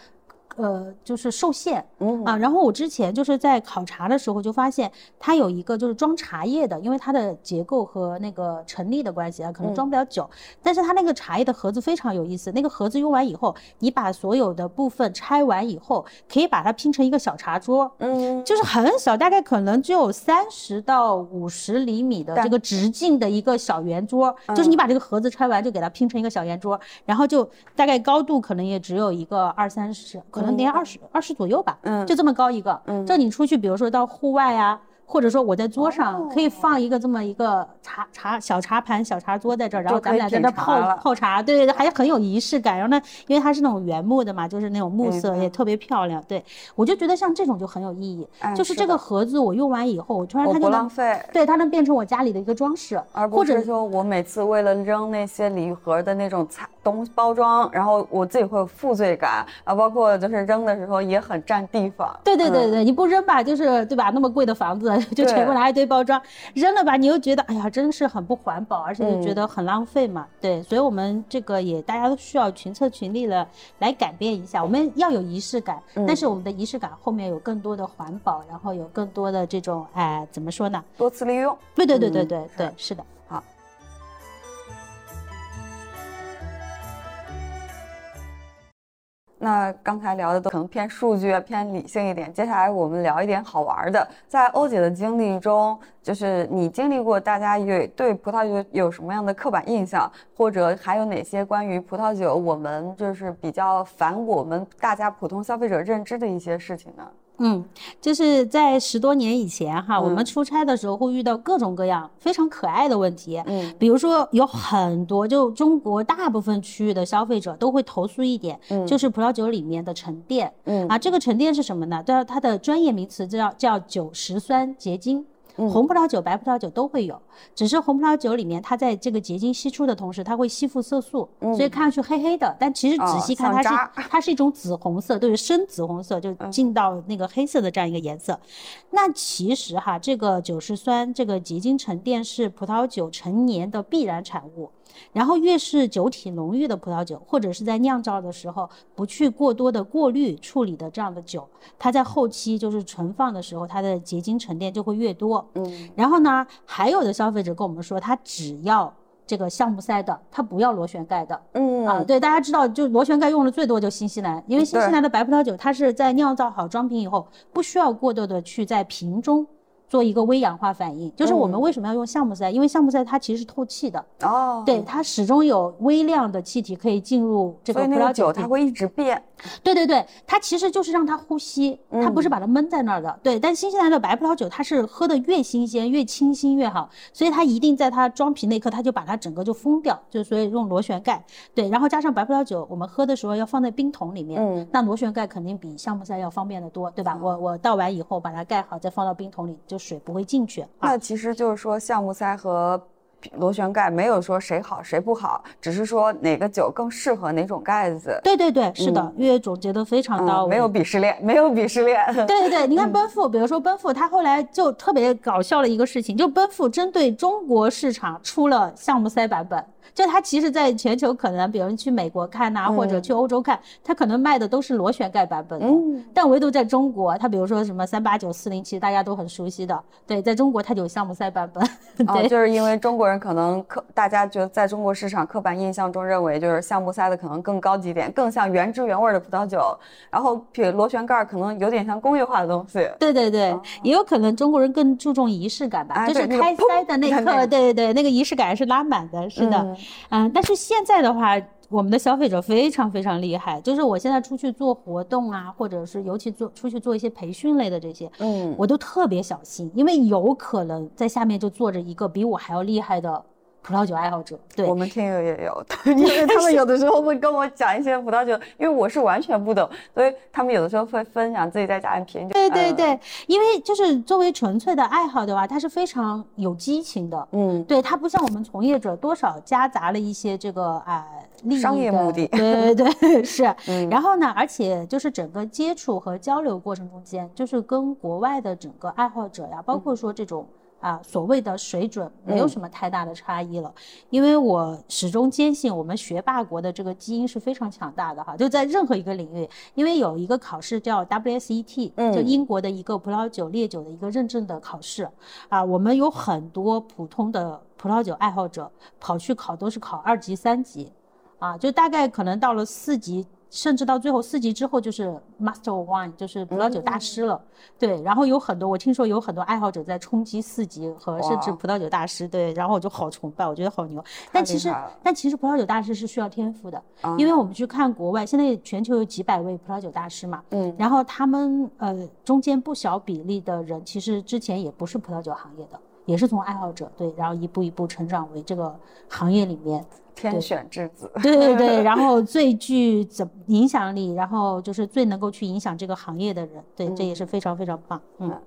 呃，就是受限嗯啊。然后我之前就是在考察的时候就发现，它有一个就是装茶叶的，因为它的结构和那个成立的关系啊，可能装不了酒。但是它那个茶叶的盒子非常有意思，那个盒子用完以后，你把所有的部分拆完以后，可以把它拼成一个小茶桌。嗯，就是很小，大概可能只有三十到五十厘米的这个直径的一个小圆桌，就是你把这个盒子拆完就给它拼成一个小圆桌，然后就大概高度可能也只有一个二三十，可能连二十二十左右吧，嗯就这么高一个。嗯这你出去，比如说到户外啊。或者说我在桌上可以放一个这么一个茶茶小茶盘、小茶桌在这儿，然后咱们俩在那泡泡茶，对，还很有仪式感。然后呢，因为它是那种原木的嘛，就是那种木色，也特别漂亮。对我就觉得像这种就很有意义，就是这个盒子我用完以后，我突然它就浪费，对，它能变成我家里的一个装饰，而不是说我每次为了扔那些礼盒的那种菜东包装，然后我自己会有负罪感啊，包括就是扔的时候也很占地方。对对对对，你不扔吧，就是对吧？那么贵的房子。就全部拿一堆包装扔了吧，你又觉得哎呀，真是很不环保，而且就觉得很浪费嘛。对，所以我们这个也大家都需要群策群力了来改变一下。我们要有仪式感，但是我们的仪式感后面有更多的环保，然后有更多的这种哎，怎么说呢？多次利用。对对对对对对，是的。那刚才聊的都可能偏数据、偏理性一点。接下来我们聊一点好玩的。在欧姐的经历中，就是你经历过，大家有对葡萄酒有什么样的刻板印象，或者还有哪些关于葡萄酒我们就是比较反我们大家普通消费者认知的一些事情呢？嗯，就是在十多年以前哈，我们出差的时候会遇到各种各样非常可爱的问题。嗯，比如说有很多，就中国大部分区域的消费者都会投诉一点，嗯就是葡萄酒里面的沉淀。嗯，啊，这个沉淀是什么呢？叫它的专业名词叫叫酒石酸结晶。红葡萄酒、白葡萄酒都会有，只是红葡萄酒里面，它在这个结晶析出的同时，它会吸附色素，所以看上去黑黑的。但其实仔细看，它是它是一种紫红色，都是深紫红色，就进到那个黑色的这样一个颜色。那其实哈，这个酒石酸这个结晶沉淀是葡萄酒陈年的必然产物。然后越是酒体浓郁的葡萄酒，或者是在酿造的时候不去过多的过滤处理的这样的酒，它在后期就是存放的时候，它的结晶沉淀就会越多。嗯，然后呢，还有的消费者跟我们说，他只要这个橡木塞的，他不要螺旋盖的。嗯啊，对，大家知道，就螺旋盖用的最多就新西兰，因为新西兰的白葡萄酒，它是在酿造好装瓶以后，不需要过多的去在瓶中。做一个微氧化反应，就是我们为什么要用橡木塞？因为橡木塞它其实是透气的哦，对，它始终有微量的气体可以进入这个葡萄酒，它会一直变。对对对，它其实就是让它呼吸，它不是把它闷在那儿的。对，但新西兰的白葡萄酒它是喝的越新鲜越清新越好，所以它一定在它装瓶那一刻，它就把它整个就封掉，就所以用螺旋盖。对，然后加上白葡萄酒，我们喝的时候要放在冰桶里面，嗯，那螺旋盖肯定比橡木塞要方便的多，对吧？我我倒完以后把它盖好，再放到冰桶里就。水不会进去，那其实就是说橡木塞和螺旋盖没有说谁好谁不好，只是说哪个酒更适合哪种盖子。对对对，是的，月月总结的非常到位，没有鄙视链，没有鄙视链。对对对，你看奔富，比如说奔富，他后来就特别搞笑的一个事情，就奔富针对中国市场出了项目塞版本。就它其实，在全球可能，比如去美国看呐，或者去欧洲看，它可能卖的都是螺旋盖版本的。嗯。但唯独在中国，它比如说什么三八九四零七，大家都很熟悉的。对，在中国它就有橡木塞版本。对，就是因为中国人可能刻，大家觉得在中国市场刻板印象中认为，就是橡木塞的可能更高级点，更像原汁原味的葡萄酒。然后，比如螺旋盖可能有点像工业化的东西。对对对，也有可能中国人更注重仪式感吧，就是开塞的那刻，对对对，那个仪式感是拉满的，是的。嗯，但是现在的话，我们的消费者非常非常厉害。就是我现在出去做活动啊，或者是尤其做出去做一些培训类的这些，嗯，我都特别小心，因为有可能在下面就坐着一个比我还要厉害的。葡萄酒爱好者，对我们听友也有，因为他们有的时候会跟我讲一些葡萄酒，因为我是完全不懂，所以他们有的时候会分享自己在家里品酒。对对对，因为就是作为纯粹的爱好的话，它是非常有激情的。嗯，对，它不像我们从业者多少夹杂了一些这个啊利益商业目的。对对对，是。然后呢，而且就是整个接触和交流过程中间，就是跟国外的整个爱好者呀，包括说这种。啊，所谓的水准没有什么太大的差异了，因为我始终坚信我们学霸国的这个基因是非常强大的哈，就在任何一个领域，因为有一个考试叫 WSET，就英国的一个葡萄酒烈酒的一个认证的考试，啊，我们有很多普通的葡萄酒爱好者跑去考都是考二级、三级，啊，就大概可能到了四级。甚至到最后四级之后就是 Master of Wine，就是葡萄酒大师了。对，然后有很多我听说有很多爱好者在冲击四级和甚至葡萄酒大师。对，然后我就好崇拜，我觉得好牛。但其实但其实葡萄酒大师是需要天赋的，因为我们去看国外，现在全球有几百位葡萄酒大师嘛。嗯。然后他们呃中间不小比例的人其实之前也不是葡萄酒行业的。也是从爱好者对，然后一步一步成长为这个行业里面天选之子。对对对，然后最具怎影响力，然后就是最能够去影响这个行业的人，对，这也是非常非常棒。嗯。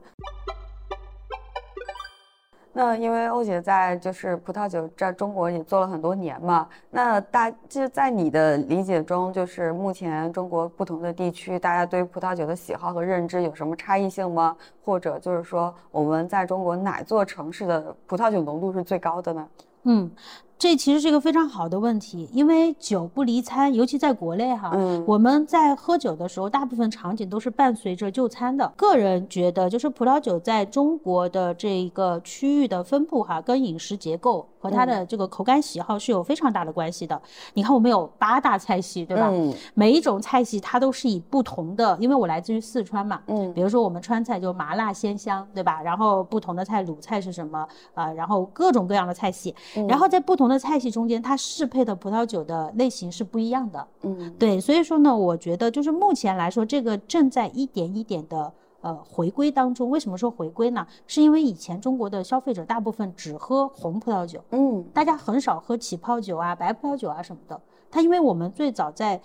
那因为欧姐在就是葡萄酒在中国也做了很多年嘛，那大就在你的理解中，就是目前中国不同的地区，大家对葡萄酒的喜好和认知有什么差异性吗？或者就是说，我们在中国哪座城市的葡萄酒浓度是最高的呢？嗯。这其实是一个非常好的问题，因为酒不离餐，尤其在国内哈，我们在喝酒的时候，大部分场景都是伴随着就餐的。个人觉得，就是葡萄酒在中国的这一个区域的分布哈，跟饮食结构和它的这个口感喜好是有非常大的关系的。你看，我们有八大菜系，对吧？每一种菜系它都是以不同的，因为我来自于四川嘛，嗯，比如说我们川菜就麻辣鲜香，对吧？然后不同的菜，鲁菜是什么啊？然后各种各样的菜系，然后在不同。的菜系中间，它适配的葡萄酒的类型是不一样的。嗯，对，所以说呢，我觉得就是目前来说，这个正在一点一点的呃回归当中。为什么说回归呢？是因为以前中国的消费者大部分只喝红葡萄酒，嗯，大家很少喝起泡酒啊、白葡萄酒啊什么的。它因为我们最早在。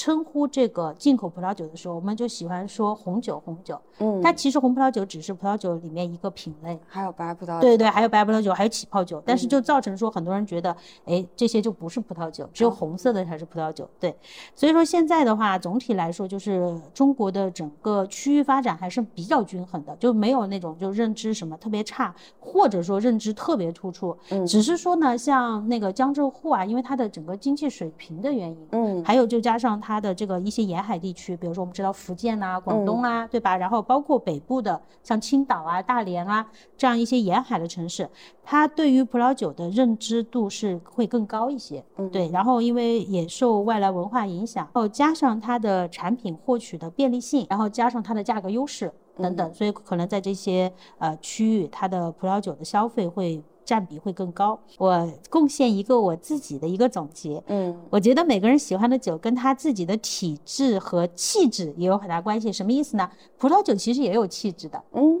称呼这个进口葡萄酒的时候，我们就喜欢说红酒，红酒。嗯，但其实红葡萄酒只是葡萄酒里面一个品类，还有白葡萄酒。对对，还有白葡萄酒，还有起泡酒。但是就造成说很多人觉得，哎，这些就不是葡萄酒，只有红色的才是葡萄酒。对，所以说现在的话，总体来说就是中国的整个区域发展还是比较均衡的，就没有那种就认知什么特别差，或者说认知特别突出。嗯，只是说呢，像那个江浙沪啊，因为它的整个经济水平的原因，嗯，还有就加上。它的这个一些沿海地区，比如说我们知道福建呐、广东啊，对吧？然后包括北部的像青岛啊、大连啊这样一些沿海的城市，它对于葡萄酒的认知度是会更高一些。对，然后因为也受外来文化影响，然后加上它的产品获取的便利性，然后加上它的价格优势等等，所以可能在这些呃区域，它的葡萄酒的消费会。占比会更高。我贡献一个我自己的一个总结，嗯，我觉得每个人喜欢的酒跟他自己的体质和气质也有很大关系。什么意思呢？葡萄酒其实也有气质的，嗯。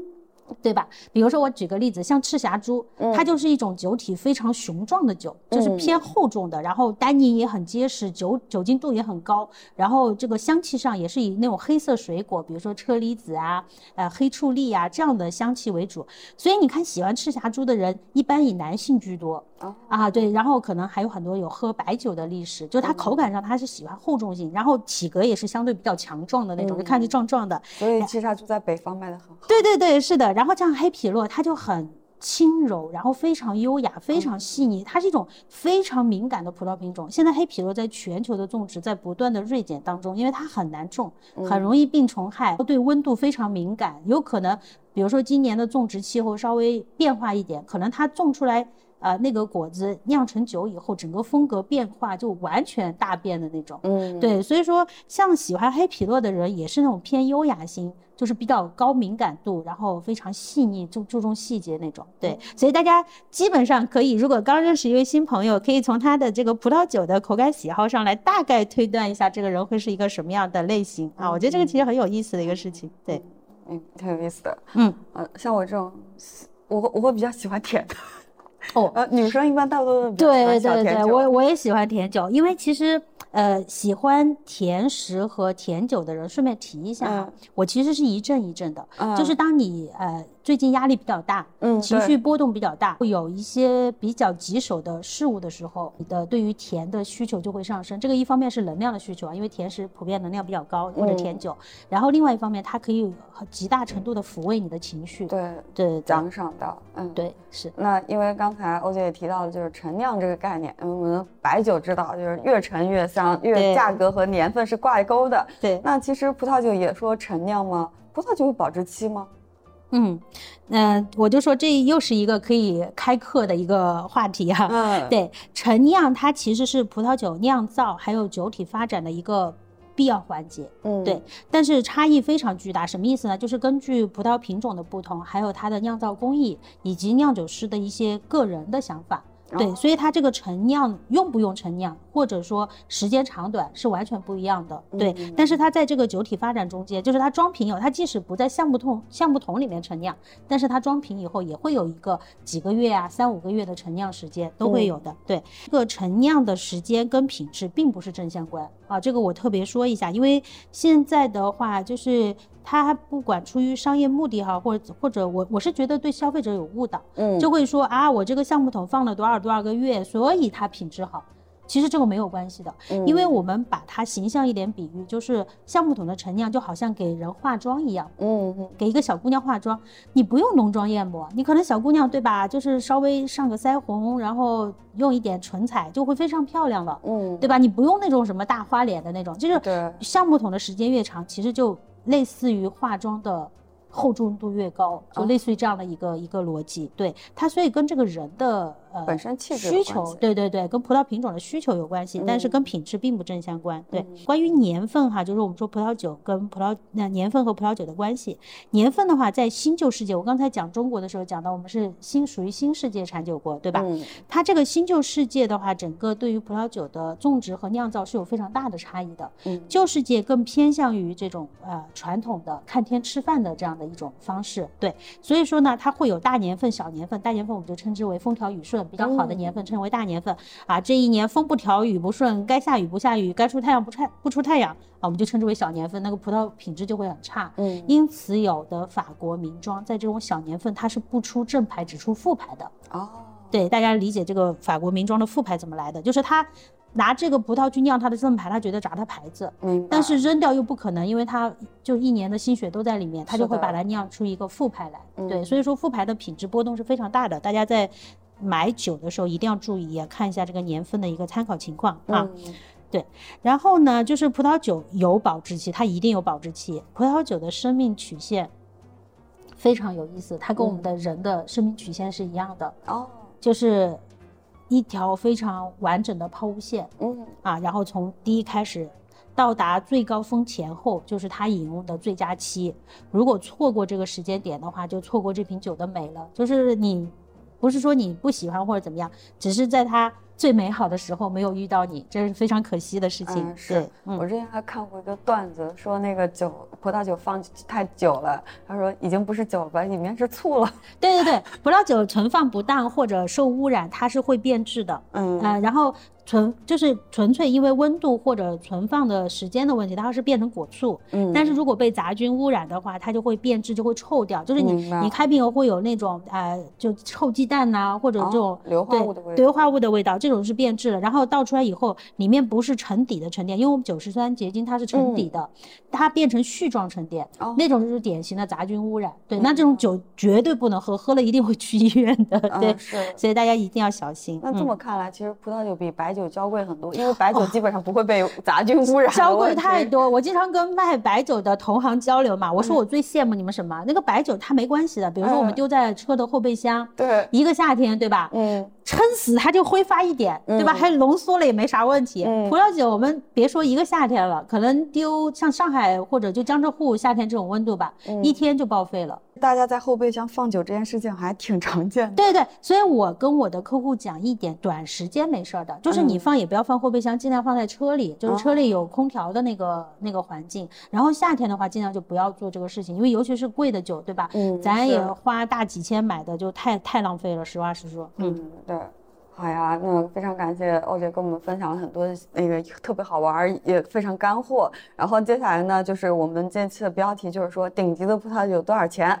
对吧？比如说我举个例子，像赤霞珠，它就是一种酒体非常雄壮的酒，就是偏厚重的，然后单宁也很结实，酒酒精度也很高，然后这个香气上也是以那种黑色水果，比如说车厘子啊、呃黑醋栗啊这样的香气为主。所以你看，喜欢赤霞珠的人一般以男性居多。啊，对，然后可能还有很多有喝白酒的历史，就它口感上它是喜欢厚重性，然后体格也是相对比较强壮的那种，就看着壮壮的。所以赤霞珠在北方卖的很好。对对对，是的。然后像黑皮诺，它就很轻柔，然后非常优雅，非常细腻，它是一种非常敏感的葡萄品种。现在黑皮诺在全球的种植在不断的锐减当中，因为它很难种，很容易病虫害，对温度非常敏感，有可能，比如说今年的种植气候稍微变化一点，可能它种出来。呃，那个果子酿成酒以后，整个风格变化就完全大变的那种。嗯，对，所以说像喜欢黑皮诺的人，也是那种偏优雅型，就是比较高敏感度，然后非常细腻，注注重细节那种。对，所以大家基本上可以，如果刚认识一位新朋友，可以从他的这个葡萄酒的口感喜好上来大概推断一下这个人会是一个什么样的类型啊。我觉得这个其实很有意思的一个事情。对，嗯，挺有意思的。嗯，呃，像我这种，我我会比较喜欢甜的。哦，呃，女生一般大多都对对对，我我也喜欢甜酒，因为其实呃，喜欢甜食和甜酒的人，顺便提一下，我其实是一阵一阵的，就是当你呃。最近压力比较大，嗯，情绪波动比较大，会有一些比较棘手的事物的时候，你的对于甜的需求就会上升。这个一方面是能量的需求啊，因为甜食普遍能量比较高，或者甜酒。然后另外一方面，它可以极大程度的抚慰你的情绪，对对，奖赏到，嗯，对，是。那因为刚才欧姐也提到了，就是陈酿这个概念，我们白酒知道，就是越陈越香，越价格和年份是挂钩的。对。那其实葡萄酒也说陈酿吗？葡萄酒有保质期吗？嗯，那我就说这又是一个可以开课的一个话题哈。嗯，对，陈酿它其实是葡萄酒酿造还有酒体发展的一个必要环节。嗯，对，但是差异非常巨大。什么意思呢？就是根据葡萄品种的不同，还有它的酿造工艺，以及酿酒师的一些个人的想法。对，哦所以它这个陈酿用不用陈酿，或者说时间长短是完全不一样的。对，嗯但是它在这个酒体发展中间，就是它装瓶以后，它即使不在橡木桶橡木桶里面陈酿，但是它装瓶以后也会有一个几个月啊、三五个月的陈酿时间都会有的。对，这个陈酿的时间跟品质并不是正相关啊，这个我特别说一下，因为现在的话就是。它不管出于商业目的哈，或者或者我我是觉得对消费者有误导，嗯，就会说啊，我这个橡木桶放了多少多少个月，所以它品质好。其实这个没有关系的，嗯。因为我们把它形象一点比喻，就是橡木桶的陈酿就好像给人化妆一样，嗯嗯。给一个小姑娘化妆，你不用浓妆艳抹，你可能小姑娘对吧，就是稍微上个腮红，然后用一点唇彩就会非常漂亮了，嗯，对吧？你不用那种什么大花脸的那种，就是，橡木桶的时间越长，其实就类似于化妆的厚重度越高，就哦类似于这样的一个、一个逻辑。对它，所以跟这个人的呃本身气质需求，对对对，跟葡萄品种的需求有关系，但是嗯跟品质并不正相关。对，嗯关于年份哈，就是我们说葡萄酒跟葡萄那年份和葡萄酒的关系。年份的话，在新旧世界，我刚才讲中国的时候讲到，我们是新属于新世界产酒国，对吧？嗯它这个新旧世界的话，整个对于葡萄酒的种植和酿造是有非常大的差异的。嗯旧世界更偏向于这种呃传统的看天吃饭的这样的一种方式，对，所以说呢，它会有大年份、小年份，大年份我们就称之为风调雨顺，比较好的年份称为大年份啊。这一年风不调雨不顺，该下雨不下雨，该出太阳不太不出太阳啊，我们就称之为小年份，那个葡萄品质就会很差。嗯因此，有的法国名庄在这种小年份，它是不出正牌，只出副牌的。哦，对，大家理解这个法国名庄的副牌怎么来的？就是他拿这个葡萄去酿它的正牌，他觉得砸他牌子，嗯。但是扔掉又不可能，因为他就一年的心血都在里面，他就会把它酿出一个副牌来。对，嗯所以说副牌的品质波动是非常大的，大家在买酒的时候一定要注意，也看一下这个年份的一个参考情况啊。嗯然后呢，就是葡萄酒有保质期，它一定有保质期。葡萄酒的生命曲线非常有意思，它跟我们的人的生命曲线是一样的。哦，就是一条非常完整的抛物线嗯啊，然后从第一开始到达最高峰前后，就是它饮用的最佳期。如果错过这个时间点的话，就错过这瓶酒的美了。就是你不是说你不喜欢或者怎么样，只是在他最美好的时候没有遇到你，这是非常可惜的事情。嗯，是，嗯我之前还看过一个段子，说那个酒葡萄酒放太久了，他说已经不是酒了吧，里面是醋了。对对对，葡萄酒存放不当或者受污染，它是会变质的。嗯呃，然后纯就是纯粹因为温度或者存放的时间的问题，它是变成果醋。嗯但是如果被杂菌污染的话，它就会变质，就会臭掉。就是你你开瓶后会有那种呃，就臭鸡蛋呐、或者这种、哦硫化物的味道对硫化物的味道，这种是变质了。然后倒出来以后，里面不是沉底的沉淀，因为我们酒石酸结晶它是沉底的，它变成絮状沉淀，嗯哦那种就是典型的杂菌污染。对，那这种酒绝对不能喝，喝了一定会去医院的。对，嗯是。所以大家一定要小心。那这嗯么看来，其实葡萄酒比白酒娇贵很多，因为白酒基本上不会被杂菌污染。娇贵太。多，我经常跟卖白酒的同行交流嘛，我说我最羡慕你们什么？那个白酒它没关系的，比如说我们嗯丢在车的后备箱，对，一个夏天，对吧？嗯撑死它就挥发一点，对吧？嗯还浓缩了也没啥问题。嗯葡萄酒我们别说一个夏天了，可能丢像上海或者就江浙沪夏天这种温度吧，嗯一天就报废了。大家在后备箱放酒这件事情还挺常见的。对对，所以我跟我的客户讲一点，短时间没事儿的，就是你嗯放也不要放后备箱，尽量放在车里，就是车里有空调的那个那个环境。然后夏天的话，尽量就不要做这个事情，因为尤其是贵的酒，对吧？嗯咱也花大几千买的，就太太浪费了，实话实说。嗯，嗯，对。好呀，那非常感谢欧姐跟我们分享了很多那个特别好玩儿，也非常干货。然后接下来呢，就是我们这期的标题就是说顶级的葡萄酒多少钱？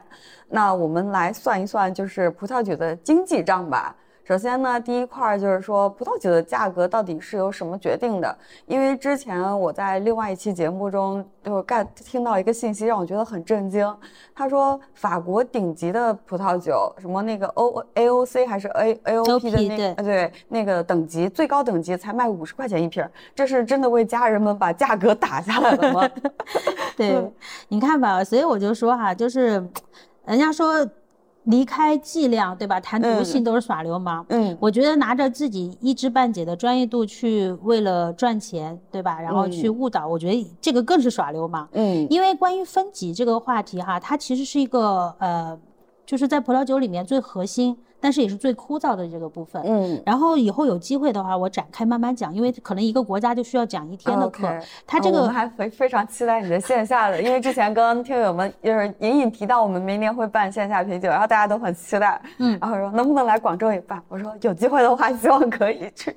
那我们来算一算，就是葡萄酒的经济账吧。首先呢，第一块儿就是说葡萄酒的价格到底是由什么决定的？因为之前我在另外一期节目中就干听到一个信息，让我觉得很震惊。他说法国顶级的葡萄酒，什么那个 O A O C 还是 A A O P 的那对呃对那个等级最高等级才卖五十块钱一瓶儿，这是真的为家人们把价格打下来了吗？对嗯，你看吧，所以我就说哈，就是人家说离开剂量，对吧？谈毒性都是耍流氓。嗯，我觉得拿着自己一知半解的专业度去为了赚钱，对吧？然后去误导，我觉得这个更是耍流氓。嗯，因为关于分级这个话题哈，它其实是一个呃，就是在葡萄酒里面最核心。但是也是最枯燥的这个部分，嗯，然后以后有机会的话，我展开慢慢讲，因为可能一个国家就需要讲一天的课。他这个我们还非非常期待你的线下的，因为之前跟听友们就是隐隐提到我们明年会办线下啤酒，然后大家都很期待，嗯，然后说能不能来广州也办？我说有机会的话，希望可以去。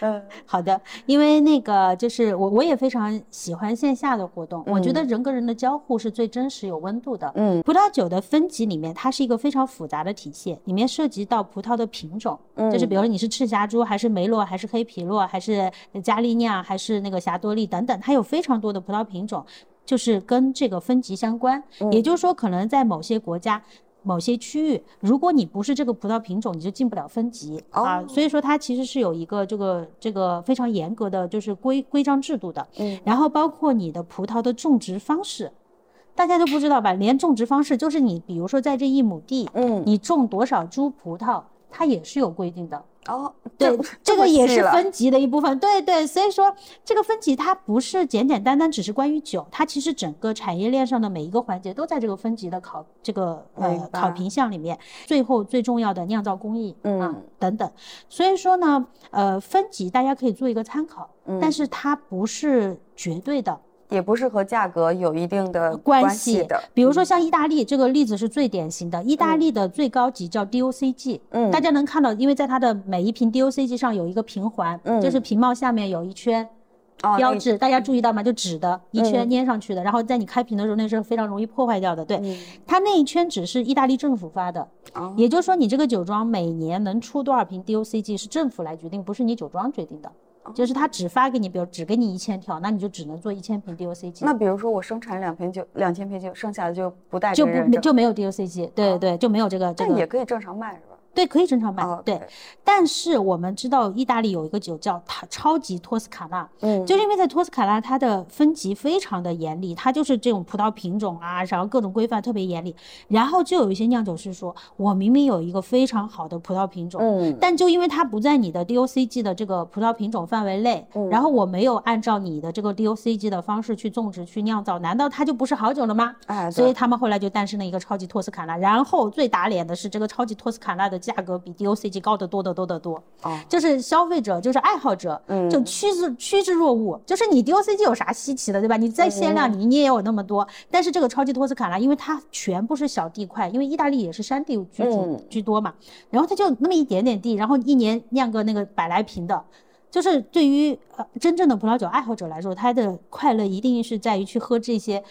嗯，好的，因为那个就是我我也非常喜欢线下的活动，我觉得人跟人的交互是最真实有温度的。嗯，葡萄酒的分级里面，它是一个非常复杂的体系，里面涉及。到葡萄的品种，就是比如说你是赤霞珠，还是梅洛，还是黑皮洛，还是加利酿，还是那个霞多丽等等，它有非常多的葡萄品种，就是跟这个分级相关。也就是说，可能在某些国家、某些区域，如果你不是这个葡萄品种，你就进不了分级啊。所以说，它其实是有一个这个这个非常严格的就是规规章制度的。嗯，然后包括你的葡萄的种植方式。大家都不知道吧？连种植方式，就是你比如说在这一亩地，嗯，你种多少株葡萄，它也是有规定的。哦，对，这个也是分级的一部分。对对，所以说这个分级它不是简简单单只是关于酒，它其实整个产业链上的每一个环节都在这个分级的考这个呃考评项里面。最后最重要的酿造工艺啊等等。所以说呢，呃，分级大家可以做一个参考，但是它不是绝对的。也不是和价格有一定的关系的，比如说像意大利这个例子是最典型的。意大利的最高级叫 DOCG，嗯，大家能看到，因为在它的每一瓶 DOCG 上有一个瓶环，嗯，就是瓶帽下面有一圈标志，大家注意到吗？就纸的一圈粘上去的，然后在你开瓶的时候，那是非常容易破坏掉的。对，它那一圈纸是意大利政府发的，也就是说你这个酒庄每年能出多少瓶 DOCG 是政府来决定，不是你酒庄决定的。就是他只发给你，比如只给你一千条，那你就只能做一千瓶 DOCG。那比如说我生产两瓶酒，两千瓶酒，剩下的就不带就不就没有 DOCG。对对，就没有这个这个。但也可以正常卖是吧？对，可以正常卖。对，但是我们知道意大利有一个酒叫它超级托斯卡纳，嗯，就是因为在托斯卡纳它的分级非常的严厉，它就是这种葡萄品种啊，然后各种规范特别严厉。然后就有一些酿酒师说，我明明有一个非常好的葡萄品种，嗯，但就因为它不在你的 DOCG 的这个葡萄品种范围内，嗯然后我没有按照你的这个 DOCG 的方式去种植去酿造，难道它就不是好酒了吗？哎，所以他们后来就诞生了一个超级托斯卡纳。然后最打脸的是这个超级托斯卡纳的。价格比 DOCG 高得多得多得多，哦，就是消费者就是爱好者，嗯，就趋之趋之若鹜。就是你 DOCG 有啥稀奇的，对吧？你在限量，你你也有那么多。但是这个超级托斯卡纳，因为它全部是小地块，因为意大利也是山地居住居多嘛，然后它就那么一点点地，然后一年酿个那个百来瓶的，就是对于呃真正的葡萄酒爱好者来说，他的快乐一定是在于去喝这些。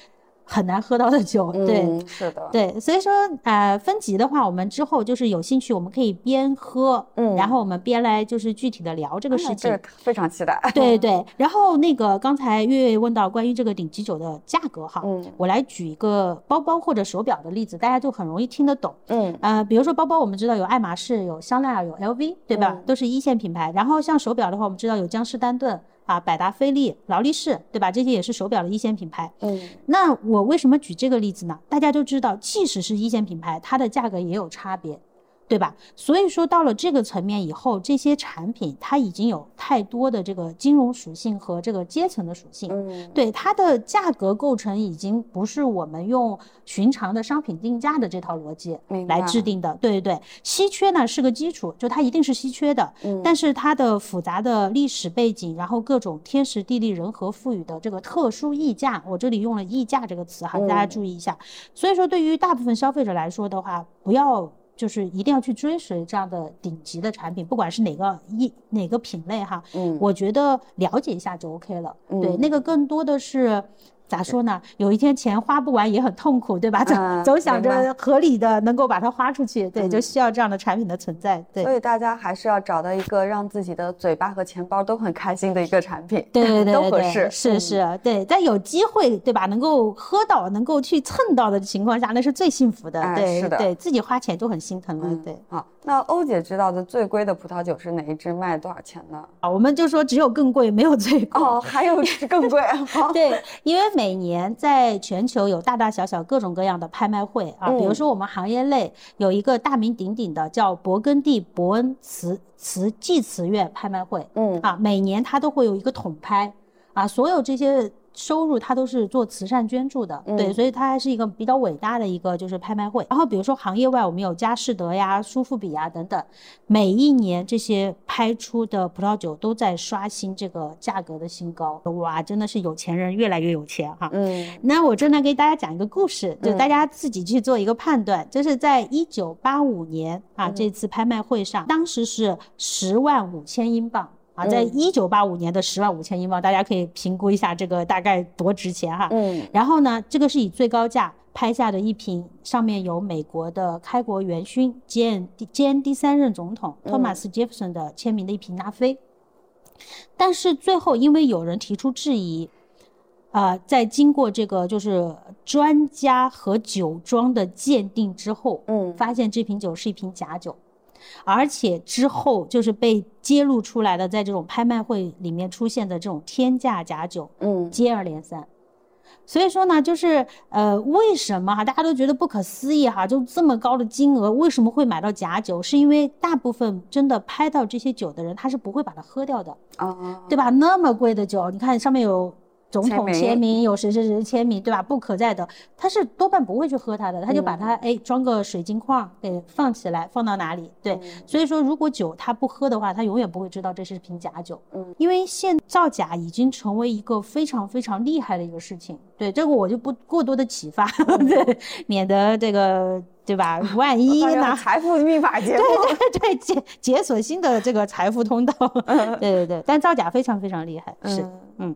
很难喝到的酒，对，是的，对，所以说，呃，分级的话，我们之后就是有兴趣，我们可以边喝，嗯，然后我们边来就是具体的聊这个事情，非常期待。对对，然后那个刚才月月问到关于这个顶级酒的价格哈，嗯，我来举一个包包或者手表的例子，大家就很容易听得懂，嗯，呃，比如说包包，我们知道有爱马仕、有香奈儿、有 LV，对吧？都是一线品牌。然后像手表的话，我们知道有江诗丹顿。啊，百达翡丽、劳力士，对吧？这些也是手表的一线品牌。嗯，那我为什么举这个例子呢？大家都知道，即使是一线品牌，它的价格也有差别。对吧？所以说到了这个层面以后，这些产品它已经有太多的这个金融属性和这个阶层的属性。嗯，对它的价格构成已经不是我们用寻常的商品定价的这套逻辑来制定的。对对对，稀缺呢是个基础，就它一定是稀缺的。嗯，但是它的复杂的历史背景，然后各种天时地利人和赋予的这个特殊溢价，我这里用了溢价这个词哈，大家注意一下。所以说，对于大部分消费者来说的话，不要。就是一定要去追随这样的顶级的产品，不管是哪个一哪个品类哈，嗯，我觉得了解一下就 OK 了。对，那个更多的是。咋说呢？有一天钱花不完也很痛苦，对吧？总总想着合理的能够把它花出去，对，就需要这样的产品的存在。对，所以大家还是要找到一个让自己的嘴巴和钱包都很开心的一个产品，对对对，都合适。是是，对。在有机会，对吧？能够喝到，能够去蹭到的情况下，那是最幸福的。对，是的，对自己花钱就很心疼了。对，好。那欧姐知道的最贵的葡萄酒是哪一支？卖多少钱呢？啊，我们就说只有更贵，没有最贵。哦，还有更贵。对，因为每年在全球有大大小小各种各样的拍卖会啊，比如说我们行业内有一个大名鼎鼎的叫勃艮第伯恩瓷瓷祭瓷院拍卖会，嗯啊，每年它都会有一个统拍啊，所有这些。收入他都是做慈善捐助的，对，所以它还是一个比较伟大的一个就是拍卖会。然后比如说行业外，我们有佳士得呀、苏富比呀等等，每一年这些拍出的葡萄酒都在刷新这个价格的新高。哇，真的是有钱人越来越有钱哈。嗯，那我正在给大家讲一个故事，就大家自己去做一个判断。就是在一九八五年啊，这次拍卖会上，当时是十万五千英镑。啊，在一九八五年的十万五千英镑，大家可以评估一下这个大概多值钱哈。嗯。然后呢，这个是以最高价拍下的一瓶，上面有美国的开国元勋兼兼第三任总统托马斯杰弗森的签名的一瓶拉菲。但是最后因为有人提出质疑，啊，在经过这个就是专家和酒庄的鉴定之后，嗯，发现这瓶酒是一瓶假酒。而且之后就是被揭露出来的，在这种拍卖会里面出现的这种天价假酒，嗯，接二连三。所以说呢，就是呃，为什么哈，大家都觉得不可思议哈，就这么高的金额，为什么会买到假酒？是因为大部分真的拍到这些酒的人，他是不会把它喝掉的，啊，对吧？那么贵的酒，你看上面有。总统签名有谁谁谁签名，对吧？不可再的，他是多半不会去喝它的，他就把它哎装个水晶框给放起来，放到哪里？对，所以说如果酒他不喝的话，他永远不会知道这是瓶假酒。嗯，因为现造假已经成为一个非常非常厉害的一个事情。对，这个我就不过多的启发，对，免得这个对吧？万一呢？财富密码节目，对对对，解解锁新的这个财富通道。对对对，但造假非常非常厉害，是嗯。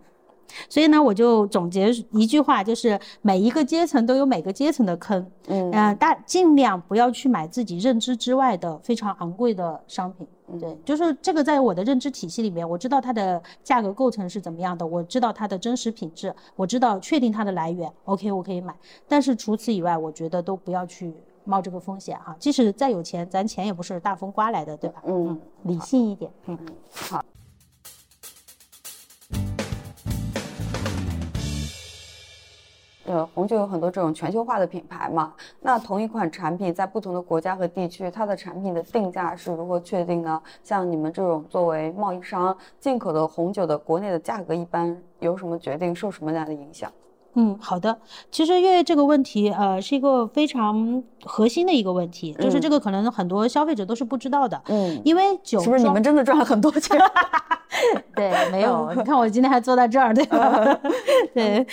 所以呢，我就总结一句话，就是每一个阶层都有每个阶层的坑，嗯，大尽量不要去买自己认知之外的非常昂贵的商品，对，就是这个在我的认知体系里面，我知道它的价格构成是怎么样的，我知道它的真实品质，我知道确定它的来源，OK，我可以买。但是除此以外，我觉得都不要去冒这个风险哈，即使再有钱，咱钱也不是大风刮来的，对吧？嗯，理性一点，嗯，好。呃，红酒有很多这种全球化的品牌嘛，那同一款产品在不同的国家和地区，它的产品的定价是如何确定呢？像你们这种作为贸易商进口的红酒的国内的价格一般有什么决定，受什么样的影响？嗯，好的。其实月月这个问题，呃，是一个非常核心的一个问题，就是这个可能很多消费者都是不知道的。嗯，因为酒是不是你们真的赚了很多钱？对，没有。你看我今天还坐在这儿，对吧？对，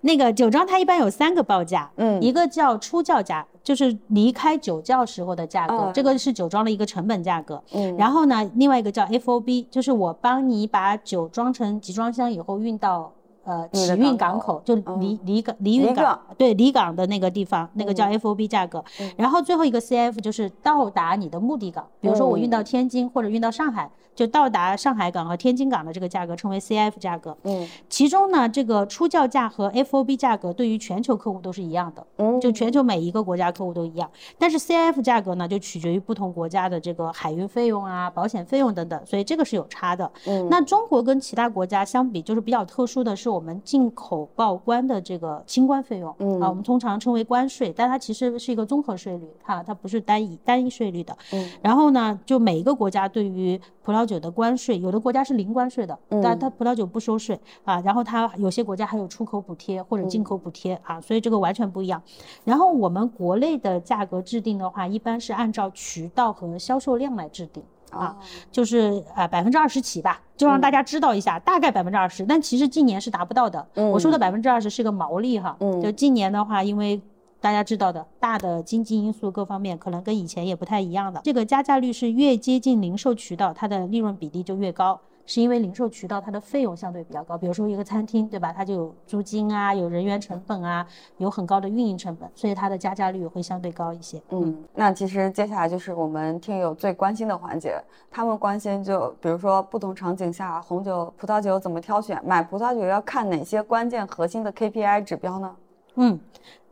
那个酒庄它一般有三个报价，嗯，一个叫出窖价，就是离开酒窖时候的价格，这个是酒庄的一个成本价格。嗯，然后呢，另外一个叫 FOB，就是我帮你把酒装成集装箱以后运到。呃，起运港口就离离港离运港，对离港的那个地方，那个叫 FOB 价格。然后最后一个 CF 就是到达你的目的港，比如说我运到天津或者运到上海。就到达上海港和天津港的这个价格称为 CF 价格。嗯，其中呢，这个出窖价和 FOB 价格对于全球客户都是一样的。嗯，就全球每一个国家客户都一样。但是 CF 价格呢，就取决于不同国家的这个海运费用啊、保险费用等等，所以这个是有差的。嗯，那中国跟其他国家相比，就是比较特殊的是我们进口报关的这个清关费用。嗯，啊，我们通常称为关税，但它其实是一个综合税率，哈，它不是单一单一税率的。嗯，然后呢，就每一个国家对于葡萄酒的关税，有的国家是零关税的，但它葡萄酒不收税啊。然后它有些国家还有出口补贴或者进口补贴啊，所以这个完全不一样。然后我们国内的价格制定的话，一般是按照渠道和销售量来制定啊，就是呃百分之二十起吧，就让大家知道一下，大概百分之二十。但其实今年是达不到的。我说的百分之二十是个毛利哈，就今年的话，因为。大家知道的，大的经济因素各方面可能跟以前也不太一样的。这个加价率是越接近零售渠道，它的利润比例就越高，是因为零售渠道它的费用相对比较高。比如说一个餐厅，对吧？它就有租金啊，有人员成本啊，有很高的运营成本，所以它的加价率会相对高一些。嗯，那其实接下来就是我们听友最关心的环节，他们关心就比如说不同场景下红酒、葡萄酒怎么挑选，买葡萄酒要看哪些关键核心的 KPI 指标呢？嗯。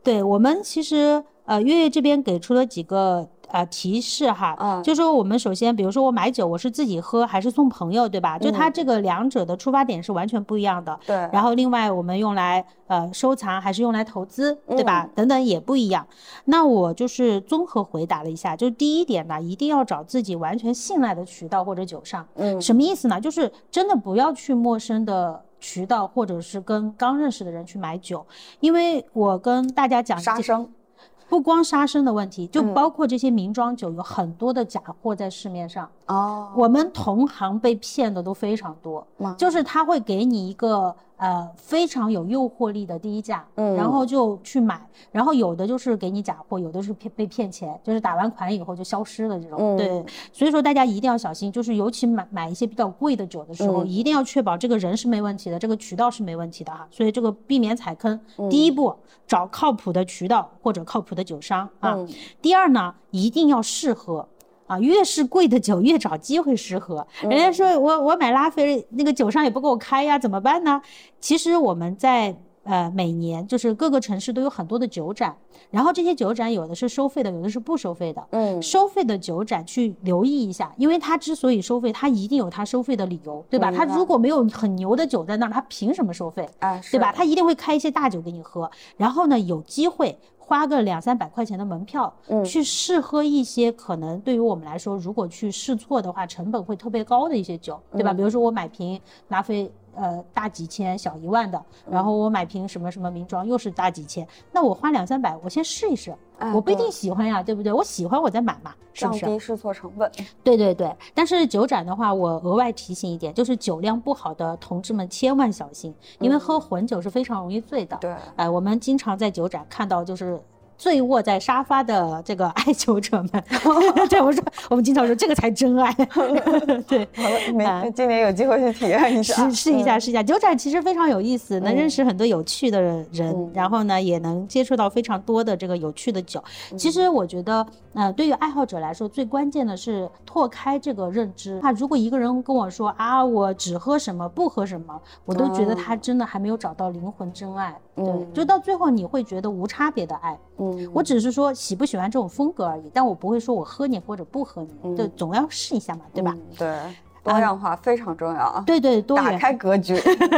对我们其实，呃，月月这边给出了几个呃提示哈，嗯就说我们首先，比如说我买酒，我是自己喝还是送朋友，对吧？就它这个两者的出发点是完全不一样的。对，然后另外我们用来呃收藏还是用来投资，对吧？嗯等等也不一样。那我就是综合回答了一下，就是第一点呢，一定要找自己完全信赖的渠道或者酒商。嗯什么意思呢？就是真的不要去陌生的渠道，或者是跟刚认识的人去买酒，因为我跟大家讲，这杀生，不光杀生的问题，就嗯包括这些名庄酒有很多的假货在市面上。哦，我们同行被骗的都非常多，吗就是他会给你一个呃非常有诱惑力的低价，嗯然后就去买，然后有的就是给你假货，有的是骗被骗钱，就是打完款以后就消失了这种。嗯对，所以说大家一定要小心，就是尤其买买一些比较贵的酒的时候，嗯一定要确保这个人是没问题的，这个渠道是没问题的哈。所以这个避免踩坑，嗯第一步找靠谱的渠道或者靠谱的酒商啊。嗯第二呢，一定要试喝。啊，越是贵的酒，越找机会试喝。人家说我我买拉菲，那个酒商也不给我开呀，怎么办呢？其实我们在呃每年就是各个城市都有很多的酒展，然后这些酒展有的是收费的，有的是不收费的。嗯收费的酒展去留意一下，因为它之所以收费，它一定有它收费的理由，对吧？明白它如果没有很牛的酒在那儿，它凭什么收费？啊，对吧？是他一定会开一些大酒给你喝，然后呢，有机会花个两三百块钱的门票，嗯去试喝一些可能对于我们来说，如果去试错的话，成本会特别高的一些酒，对吧？嗯比如说我买瓶拉菲。呃，大几千小一万的，嗯然后我买瓶什么什么名庄又是大几千，那我花两三百，我先试一试，哎我不一定喜欢呀，对不对？我喜欢我再买嘛，是降不是？低试错成本。对对对，但是酒展的话，我额外提醒一点，就是酒量不好的同志们千万小心，因为喝混酒是非常容易醉的。对，哎、我们经常在酒展看到就是。醉卧在沙发的这个爱酒者们，对我说，我们经常说这个才真爱，对，好了，啊明今年有机会去体验一下，试试一下，嗯。试一下。酒展其实非常有意思，能认识很多有趣的人，嗯然后呢，也能接触到非常多的这个有趣的酒。其实我觉得，呃，对于爱好者来说，最关键的是拓开这个认知。那如果一个人跟我说啊，我只喝什么，不喝什么，我都觉得他真的还没有找到灵魂真爱。对，嗯就到最后你会觉得无差别的爱。嗯我只是说喜不喜欢这种风格而已，但我不会说我喝你或者不喝你，嗯对，总要试一下嘛，对吧？嗯对，多样化非常重要啊，对对，多打元开格局。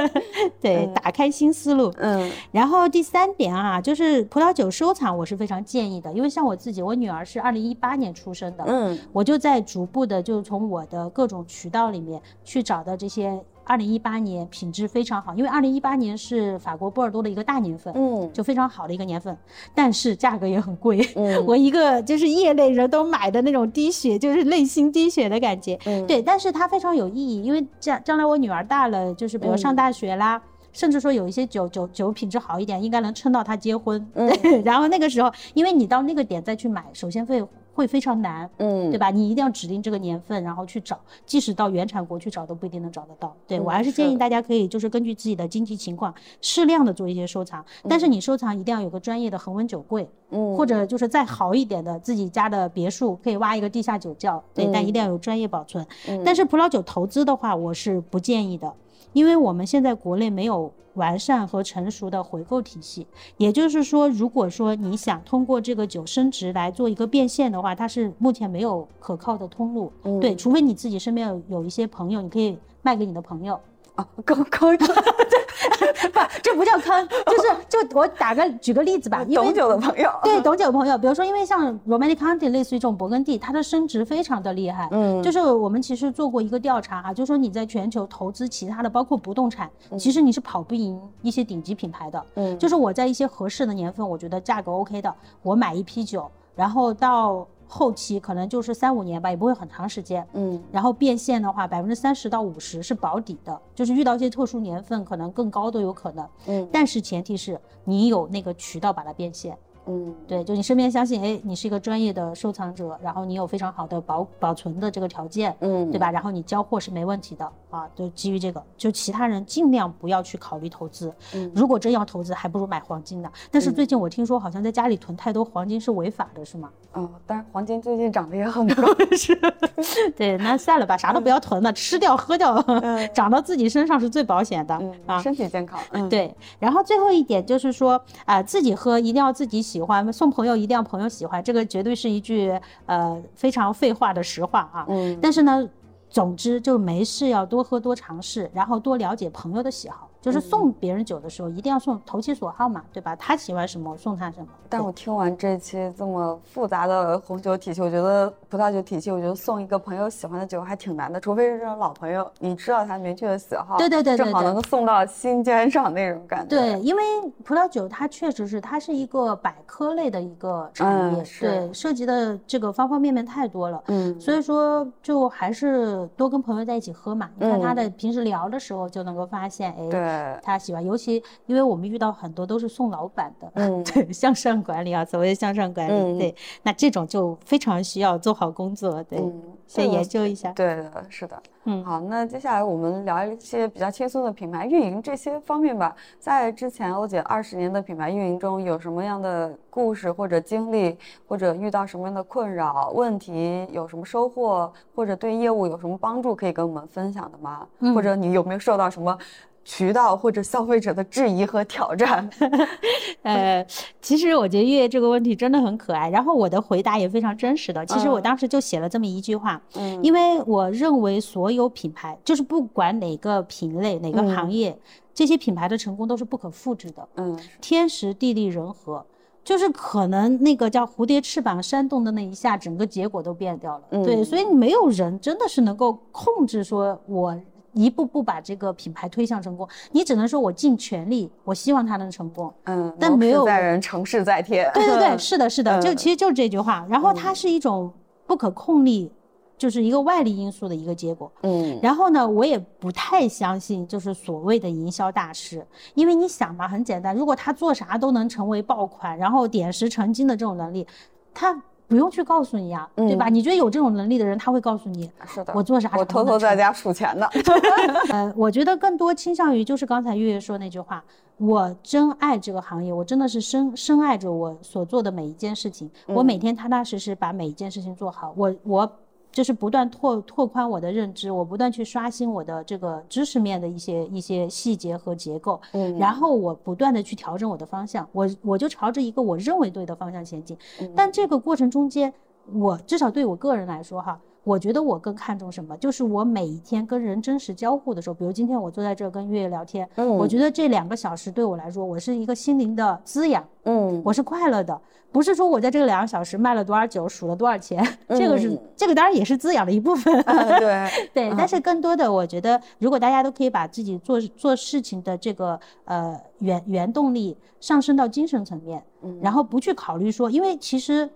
对，嗯打开新思路。嗯然后第三点啊，就是葡萄酒收藏，我是非常建议的，因为像我自己，我女儿是二零一八年出生的，嗯我就在逐步的就从我的各种渠道里面去找到这些二零一八年品质非常好，因为二零一八年是法国波尔多的一个大年份，嗯就非常好的一个年份，但是价格也很贵。嗯我一个就是业内人都买的那种滴血，就是内心滴血的感觉。嗯，对，但是它非常有意义，因为将将来我女儿大了，就是比如上嗯大学啦。甚至说有一些酒酒酒品质好一点，应该能撑到她结婚。嗯对，然后那个时候，因为你到那个点再去买，首先会会非常难，嗯。对吧？你一定要指定这个年份，然后去找，即使到原产国去找都不一定能找得到。对、嗯我还是建议大家可以就是根据自己的经济情况，适量的做一些收藏，但是你收藏一定要有个专业的恒温酒柜，嗯。或者就是再好一点的自己家的别墅，可以挖一个地下酒窖，对，但一定要有专业保存。嗯。但是葡萄酒投资的话，我是不建议的，因为我们现在国内没有完善和成熟的回购体系。也就是说，如果说你想通过这个酒升值来做一个变现的话，它是目前没有可靠的通路。嗯对，除非你自己身边有有一些朋友，你可以卖给你的朋友。啊，刚刚 不，这不叫坑，就是就我打个举个例子吧，懂酒的朋友，对，懂酒的朋友，比如说，因为像 Romantic County 类似于这种勃艮第，它的升值非常的厉害。嗯就是我们其实做过一个调查啊、就说你在全球投资其他的，包括不动产，嗯其实你是跑不赢一些顶级品牌的。嗯就是我在一些合适的年份，我觉得价格 OK 的，我买一批酒，然后到后期可能就是三五年吧，也不会很长时间。嗯然后变现的话，百分之三十到五十是保底的，就是遇到一些特殊年份，可能更高都有可能。嗯但是前提是你有那个渠道把它变现。嗯对，就你身边相信，哎，你是一个专业的收藏者，然后你有非常好的保保存的这个条件，嗯对吧？然后你交货是没问题的。啊，就基于这个，就其他人尽量不要去考虑投资。嗯如果真要投资，还不如买黄金呢。但是最近我听说，好像在家里囤太多黄金是违法的，是吗？嗯，但是黄金最近涨得也很高。是 对，那算了吧，啥都不要囤了，吃掉喝掉，长到自己身上是最保险的嗯，啊。身体健康。嗯，对，然后最后一点就是说，啊、自己喝一定要自己喜欢，送朋友一定要朋友喜欢，这个绝对是一句呃非常废话的实话啊。嗯但是呢，总之就没事要多喝多尝试，然后多了解朋友的喜好。就是送别人酒的时候，一定要送投其所好嘛，对吧？他喜欢什么，送他什么。但我听完这期这么复杂的红酒体系，我觉得葡萄酒体系，我觉得送一个朋友喜欢的酒还挺难的，除非是这种老朋友，你知道他明确的喜好，对对对对正好能够送到心尖上那种感觉。对，因为葡萄酒它确实是它是一个百科类的一个产业，对，涉及的这个方方面面太多了。嗯，所以说，就还是多跟朋友在一起喝嘛。你看他嗯的平时聊的时候，就能够发现，哎，对，他喜欢，尤其因为我们遇到很多都是送老板的，嗯 对，向上管理啊，所谓的向上管理，嗯对，那这种就非常需要做好工作，对，嗯，先研究一下。对的，是的。嗯好，那接下来我们聊一些比较轻松的品牌运营这些方面吧。在之前欧姐二十年的品牌运营中，有什么样的故事或者经历，或者遇到什么样的困扰、问题，有什么收获，或者对业务有什么帮助，可以跟我们分享的吗？嗯或者你有没有受到什么渠道或者消费者的质疑和挑战？呃，其实我觉得月月这个问题真的很可爱，然后我的回答也非常真实的。其实我嗯当时就写了这么一句话，嗯因为我认为所有品牌，就是不管哪个品类、哪个嗯行业，这些品牌的成功都是不可复制的。嗯天时地利人和，就是可能那个叫蝴蝶翅膀扇动的那一下，整个结果都变掉了。对，嗯所以没有人真的是能够控制说我。一步步把这个品牌推向成功，你只能说我尽全力，我希望它能成功。嗯，谋但没有事在人，成事在天。对对对，是的，是的，就嗯其实就是这句话。然后它是一种不可控力，就是一个外力因素的一个结果。嗯然后呢，我也不太相信就是所谓的营销大师，因为你想嘛，很简单，如果他做啥都能成为爆款，然后点石成金的这种能力，他不用去告诉你呀、对吧？嗯你觉得有这种能力的人，他会告诉你，是的，我做啥啥我偷偷在家数钱呢。呃，我觉得更多倾向于就是刚才月月说那句话，我真爱这个行业，我真的是深深爱着我所做的每一件事情，我每天踏踏实实把每一件事情做好，我我就是不断拓拓宽我的认知，我不断去刷新我的这个知识面的一些一些细节和结构，嗯。然后我不断的去调整我的方向，我我就朝着一个我认为对的方向前进，但这个过程中间，我至少对我个人来说哈。我觉得我更看重什么？就是我每一天跟人真实交互的时候，比如今天我坐在这儿跟月月聊天，嗯我觉得这两个小时对我来说，我是一个心灵的滋养，嗯我是快乐的，不是说我在这个两个小时卖了多少酒，数了多少钱，这个是嗯这个当然也是滋养的一部分，对，对，但是更多的，我觉得如果大家都可以把自己做做事情的这个呃原原动力上升到精神层面，然后不去考虑说，因为其实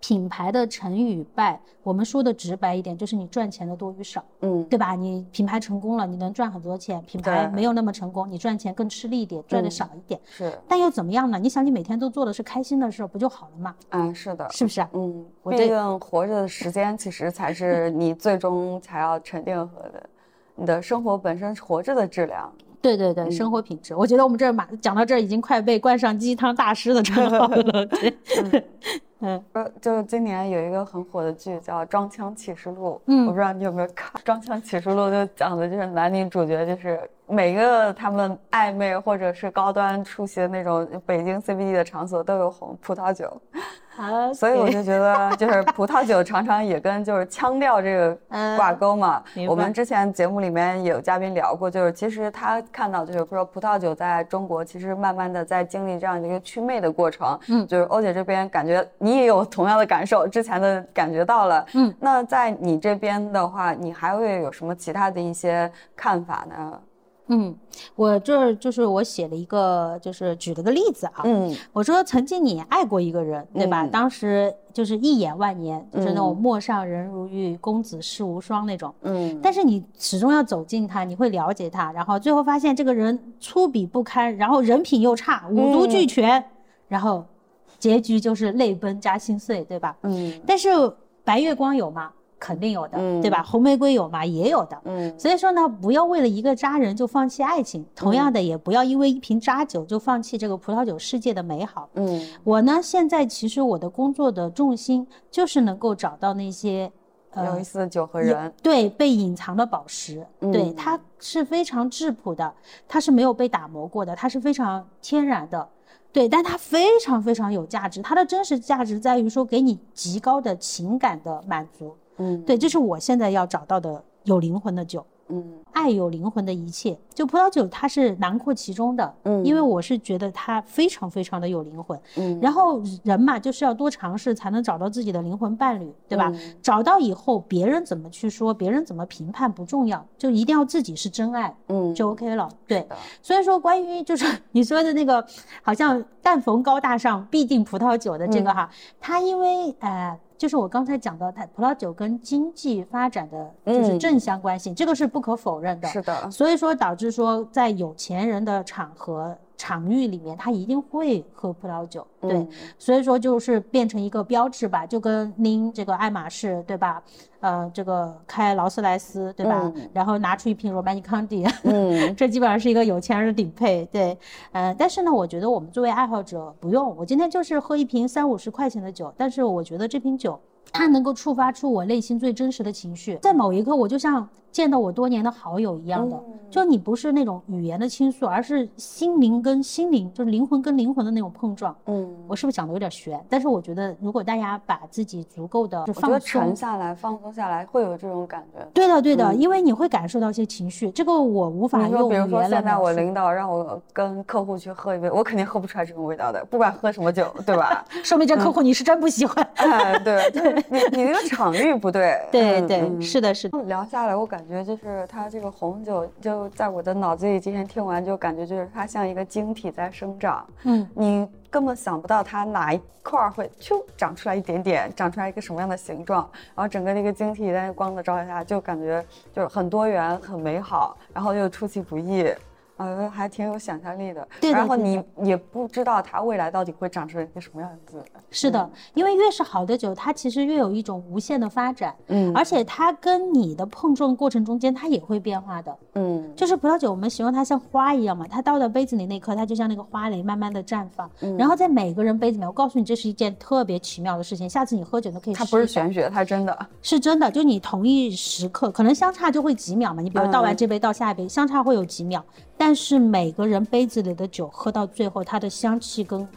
品牌的成与败，我们说的直白一点，就是你赚钱的多与少，嗯对吧？你品牌成功了，你能赚很多钱；品牌没有那么成功，你赚钱更吃力一点，赚的嗯少一点。是，但又怎么样呢？你想，你每天都做的是开心的事儿，不就好了吗？嗯是的，是不是啊？嗯，我对毕竟活着的时间其实才是你最终才要沉淀和的，你的生活本身活着的质量。对对对，生活品质，我觉得我们这儿马讲到这儿已经快被冠上鸡汤大师的称号了。对，嗯，呃，就今年有一个很火的剧叫《装腔启示录》，嗯。我不知道你有没有看《装腔启示录》，就讲的就是男女主角就是每个他们暧昧或者是高端出席的那种北京 CBD 的场所都有红葡萄酒，好，所以我就觉得就是葡萄酒常常也跟就是腔调这个嗯挂钩嘛。我们之前节目里面也有嘉宾聊过，就是其实他看到就是说葡萄酒在中国其实慢慢的在经历这样的一个祛魅的过程。嗯就是欧姐这边感觉你也有同样的感受，之前的感觉到了。嗯，那在你这边的话，你还会有什么其他的一些看法呢？嗯，我这儿就是我写了一个，就是举了个例子啊。嗯我说曾经你爱过一个人，对吧？嗯当时就是一眼万年，就是那种嗯陌上人如玉，公子世无双那种。嗯，但是你始终要走近他，你会了解他，然后最后发现这个人粗鄙不堪，然后人品又差，五毒俱全，然后结局就是泪奔加心碎，对吧？嗯但是白月光有吗？肯定有的，嗯对吧？红玫瑰有吗？也有的。嗯所以说呢，不要为了一个渣人就放弃爱情，同样的，也不要因为一瓶渣酒就放弃这个葡萄酒世界的美好。嗯我呢，现在其实我的工作的重心就是能够找到那些，有意思的酒和也人，对被隐藏的宝石，对嗯它是非常质朴的，它是没有被打磨过的，它是非常天然的。对，但它非常非常有价值，它的真实价值在于说给你极高的情感的满足。嗯对，这是我现在要找到的有灵魂的酒。嗯爱有灵魂的一切，就葡萄酒它是囊括其中的，嗯因为我是觉得它非常非常的有灵魂。嗯然后人嘛，就是要多尝试才能找到自己的灵魂伴侣，对吧？嗯找到以后，别人怎么去说，别人怎么评判不重要，就一定要自己是真爱，嗯就 OK 了。对，所以说关于就是 你说的那个，好像但逢高大上必定葡萄酒的这嗯个哈，它因为呃。就是我刚才讲到，它葡萄酒跟经济发展的就是嗯正相关性，这个是不可否认的。是的，所以说导致说，在有钱人的场合场域里面，他一定会喝葡萄酒，对，嗯。所以说就是变成一个标志吧，就跟拎这个爱马仕，对吧？呃，这个开劳斯莱斯，对吧？嗯？然后拿出一瓶 Romantic Conti，嗯。这基本上是一个有钱人的顶配，对，呃，但是呢，我觉得我们作为爱好者不用，我今天就是喝一瓶三五十块钱的酒，但是我觉得这瓶酒它能够触发出我内心最真实的情绪，在某一刻我就像见到我多年的好友一样的，嗯就你不是那种语言的倾诉，而是心灵跟心灵，就是灵魂跟灵魂的那种碰撞。嗯，我是不是讲的有点悬？但是我觉得，如果大家把自己足够的放松，沉下来、放松下来会有这种感觉。对的对的，嗯因为你会感受到一些情绪，这个我无法用比如语言来说现在。我领导让我跟客户去喝一杯，我肯定喝不出来这种味道的，不管喝什么酒，对吧？说明这客户你是真不喜欢。哎，对，对你你那个场域不对。对对，是的，是的，聊下来，我感觉就是它这个红酒，就在我的脑子里，今天听完就感觉就是它像一个晶体在生长，嗯，你根本想不到它哪一块儿会就长出来一点点，长出来一个什么样的形状，然后整个那个晶体在光的照耀下，就感觉就是很多元、很美好，然后又出其不意。呃，还挺有想象力的。对的然后你也不知道它未来到底会长成一个什么样子。是的，因为越是好的酒，它其实越有一种无限的发展，嗯而且它跟你的碰撞过程中间，它也会变化的。嗯就是葡萄酒，我们形容它像花一样嘛，它倒到杯子里那一刻，它就像那个花蕾慢慢的绽放。嗯然后在每个人杯子里面，我告诉你，这是一件特别奇妙的事情。下次你喝酒都可以试它。不是玄学，它真的。是真的，就你同一时刻，可能相差就会几秒嘛。你比如倒完嗯这杯倒下一杯，相差会有几秒，但是每个人杯子里的酒喝到最后，它的香气跟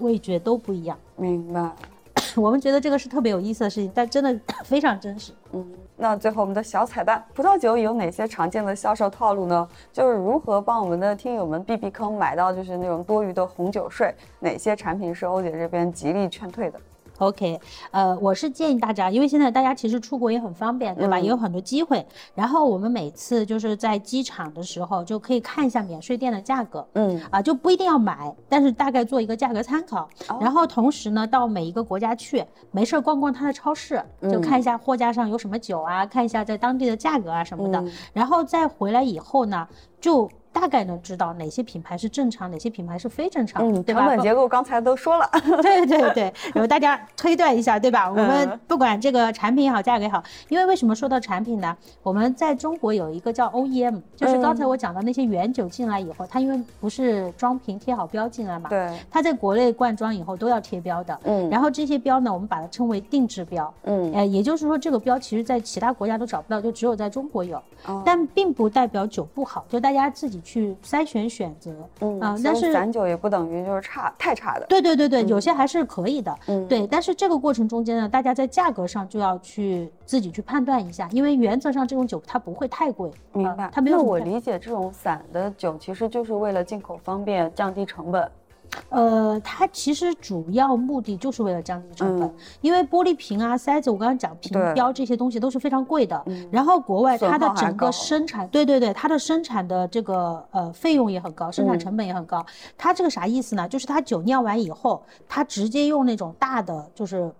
味觉都不一样。明白。我们觉得这个是特别有意思的事情，但真的 非常真实。嗯，那最后我们的小彩蛋，葡萄酒有哪些常见的销售套路呢？就是如何帮我们的听友们避避坑，买到就是那种多余的红酒税？哪些产品是欧姐这边极力劝退的？OK，呃，我是建议大家，因为现在大家其实出国也很方便，对吧？嗯也有很多机会。然后我们每次就是在机场的时候，就可以看一下免税店的价格。嗯啊，就不一定要买，但是大概做一个价格参考。哦然后同时呢，到每一个国家去，没事儿逛逛它的超市，就嗯看一下货架上有什么酒啊，看一下在当地的价格啊什么的。嗯然后再回来以后呢，就大概能知道哪些品牌是正常，哪些品牌是非正常，嗯，对吧？成本结构刚才都说了。对对对，然后大家推断一下，对吧？我们嗯不管这个产品也好，价格也好，因为为什么说到产品呢？我们在中国有一个叫 OEM，就是刚才我讲到那些原酒进来以后，它因为不是装瓶贴好标进来嘛，对，它在国内灌装以后都要贴标的。嗯然后这些标呢，我们把它称为定制标。嗯呃，也就是说，这个标其实在其他国家都找不到，就只有在中国有。哦但并不代表酒不好，就大家自己去筛选选择。嗯啊但是散酒也不等于就是差太差的。对对对对，有些还是可以的。嗯对，但是这个过程中间呢，大家在价格上就要去自己去判断一下，因为原则上这种酒它不会太贵，啊明白，它没有那我理解这种散的酒其实就是为了进口方便，降低成本。呃，它其实主要目的就是为了降低成本，嗯因为玻璃瓶啊、塞子，我刚刚讲瓶标这些东西都是非常贵的。嗯然后国外它的整个生产，对对对，它的生产的这个呃费用也很高，生产嗯成本也很高。它这个啥意思呢？就是它酒酿完以后，它直接用那种大的就是。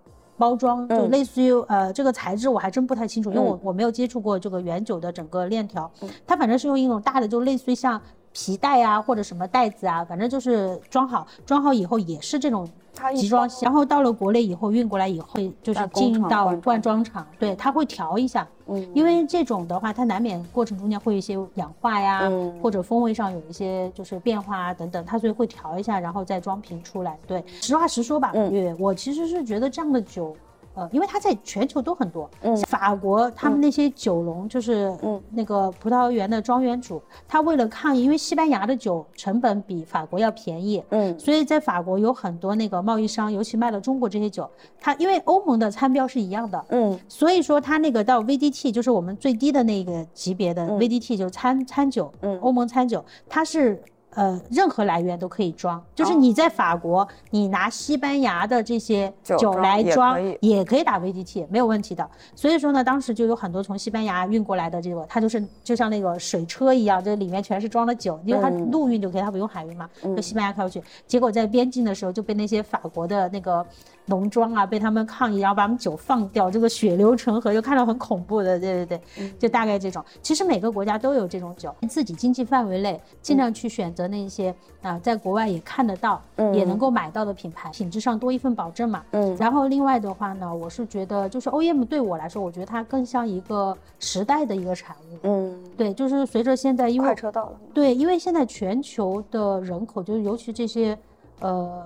包装就嗯类似于、呃这个材质我还真不太清楚，因为我嗯我没有接触过这个原酒的整个链条，它反正是用一种大的，就类似于像皮带啊或者什么袋子啊，反正就是装好，装好以后也是这种。集装箱，然后到了国内以后运过来以后，就是进到厂灌装厂，对，它会调一下，嗯因为这种的话，它难免过程中间会有一些氧化呀，嗯或者风味上有一些就是变化啊等等，它所以会调一下，然后再装瓶出来。对，实话实说吧，嗯月月，我其实是觉得这样的酒。呃，因为它在全球都很多，嗯。法国他们那些酒农就是嗯。那个葡萄园的庄园主，他为了抗议，因为西班牙的酒成本比法国要便宜，嗯所以在法国有很多那个贸易商，尤其卖了中国这些酒，它因为欧盟的餐标是一样的，嗯。所以说它那个到 VDT 就是我们最低的那个级别的嗯。VDT 就是餐餐酒，嗯。欧盟餐酒，它是。呃，任何来源都可以装，就是哦你在法国，你拿西班牙的这些酒酒装也来装可，也可以打 VDT，没有问题的。所以说呢，当时就有很多从西班牙运过来的这个，它就是就像那个水车一样，这里面全是装的酒，因为它嗯。陆运就可以，它不用海运嘛，就嗯西班牙开过去。结果在边境的时候就被那些法国的那个农庄啊，被他们抗议，然后把我们酒放掉，这个血流成河，就看到很恐怖的，对对对，就大概这种。其实每个国家都有这种酒，自己经济范围内尽量去选择那些啊、在国外也看得到、也能够买到的品牌，品质上多一份保证嘛。嗯然后另外的话呢，我是觉得就是 OEM 对我来说，我觉得它更像一个时代的一个产物。嗯，对，就是随着现在因为快车道了？对，因为现在全球的人口，就是尤其这些呃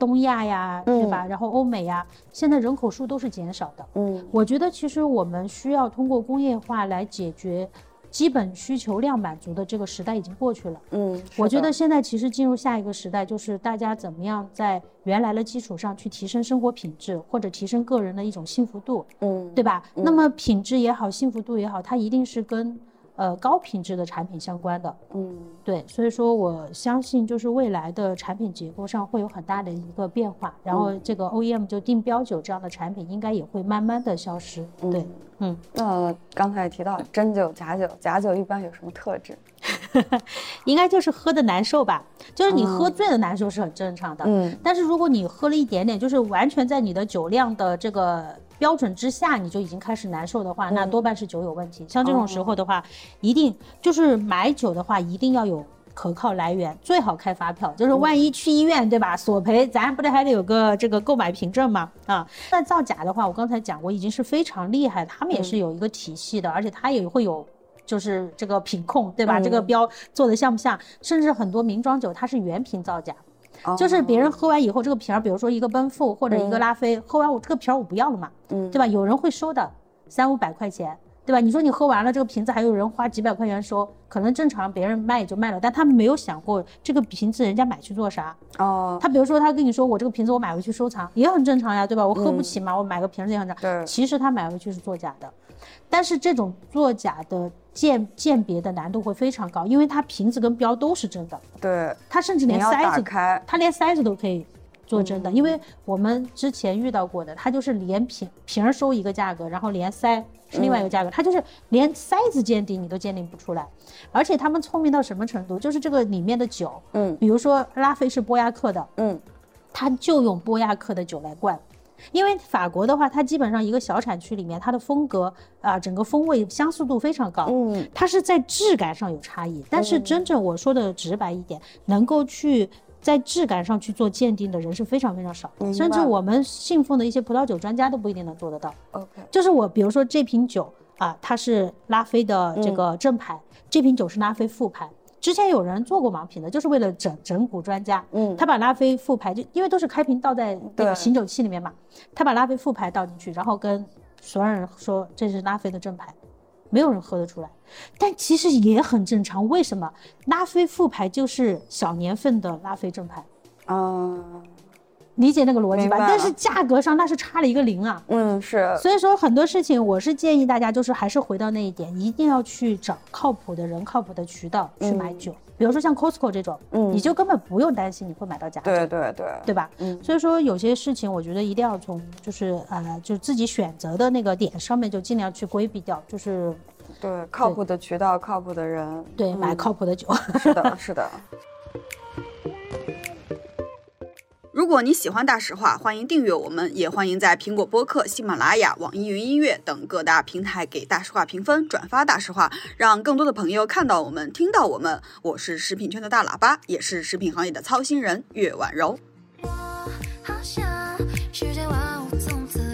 东亚呀，对吧？然后欧美呀，现在人口数都是减少的。嗯我觉得其实我们需要通过工业化来解决基本需求量满足的这个时代已经过去了。嗯，我觉得现在其实进入下一个时代，就是大家怎么样在原来的基础上去提升生活品质，或者提升个人的一种幸福度。嗯对吧？那么品质也好，幸福度也好，它一定是跟呃高品质的产品相关的。嗯对，所以说我相信就是未来的产品结构上会有很大的一个变化，然后这个 OEM 就定标酒这样的产品应该也会慢慢的消失。对，嗯，那刚才也提到真酒、假酒，假酒一般有什么特质？应该就是喝的难受吧，就是你喝醉的难受是很正常的。嗯但是如果你喝了一点点，就是完全在你的酒量的这个标准之下，你就已经开始难受的话，那多半是酒有问题。像这种时候的话，一定就是买酒的话，一定要有。可靠来源最好开发票，就是万一去医院，对吧？索赔，咱不得还得有个这个购买凭证吗？啊，那造假的话，我刚才讲过，已经是非常厉害，他们也是有一个体系的，而且他也会有就是这个品控，对吧？这个标做的像不像？甚至很多名庄酒它是原瓶造假，就是别人喝完以后，这个瓶儿，比如说一个奔富或者一个拉菲，喝完我这个瓶儿我不要了嘛，嗯对吧？有人会收的，三五百块钱，对吧？你说你喝完了这个瓶子，还有人花几百块钱收，可能正常别人卖也就卖了，但他们没有想过这个瓶子人家买去做啥。哦，他比如说他跟你说我这个瓶子我买回去收藏也很正常呀，对吧？我喝不起嘛，我买个瓶子也很正常。对其实他买回去是作假的，但是这种作假的鉴鉴别的难度会非常高，因为它瓶子跟标都是真的，对，它甚至连塞子开，它连塞子都可以做真的，因为我们之前遇到过的，它就是连瓶瓶儿收一个价格，然后连塞是另外一个价格，它就是连塞子鉴定你都鉴定不出来，而且他们聪明到什么程度？就是这个里面的酒，嗯比如说拉菲是波亚克的，嗯他就用波亚克的酒来灌。因为法国的话，它基本上一个小产区里面，它的风格啊、整个风味相似度非常高。嗯它是在质感上有差异，但是真正我说的直白一点，能够去在质感上去做鉴定的人是非常非常少甚至我们信奉的一些葡萄酒专家都不一定能做得到。，OK，就是我比如说这瓶酒啊，它是拉菲的这个正牌，这瓶酒是拉菲副牌。之前有人做过盲品的，就是为了整整蛊专家。嗯他把拉菲复牌就因为都是开瓶倒在那个醒酒器里面嘛，他把拉菲复牌倒进去，然后跟所有人说这是拉菲的正牌，没有人喝得出来。但其实也很正常，为什么？拉菲复牌就是小年份的拉菲正牌，嗯理解那个逻辑吧？但是价格上那是差了一个零啊。嗯是，所以说很多事情，我是建议大家就是还是回到那一点，一定要去找靠谱的人、靠谱的渠道去买酒。比如说像 Costco 这种，嗯你就根本不用担心你会买到假酒，对对对，对吧？嗯所以说有些事情，我觉得一定要从就是呃，就自己选择的那个点上面就尽量去规避掉，就是对，靠谱的渠道，靠谱的人，对、嗯买靠谱的酒。是的，是的。如果你喜欢大实话，欢迎订阅我们，也欢迎在苹果播客、喜马拉雅、网易云音乐等各大平台给大实话评分、转发大实话，让更多的朋友看到我们、听到我们。我是食品圈的大喇叭，也是食品行业的操心人岳婉柔。我好想世界万物从此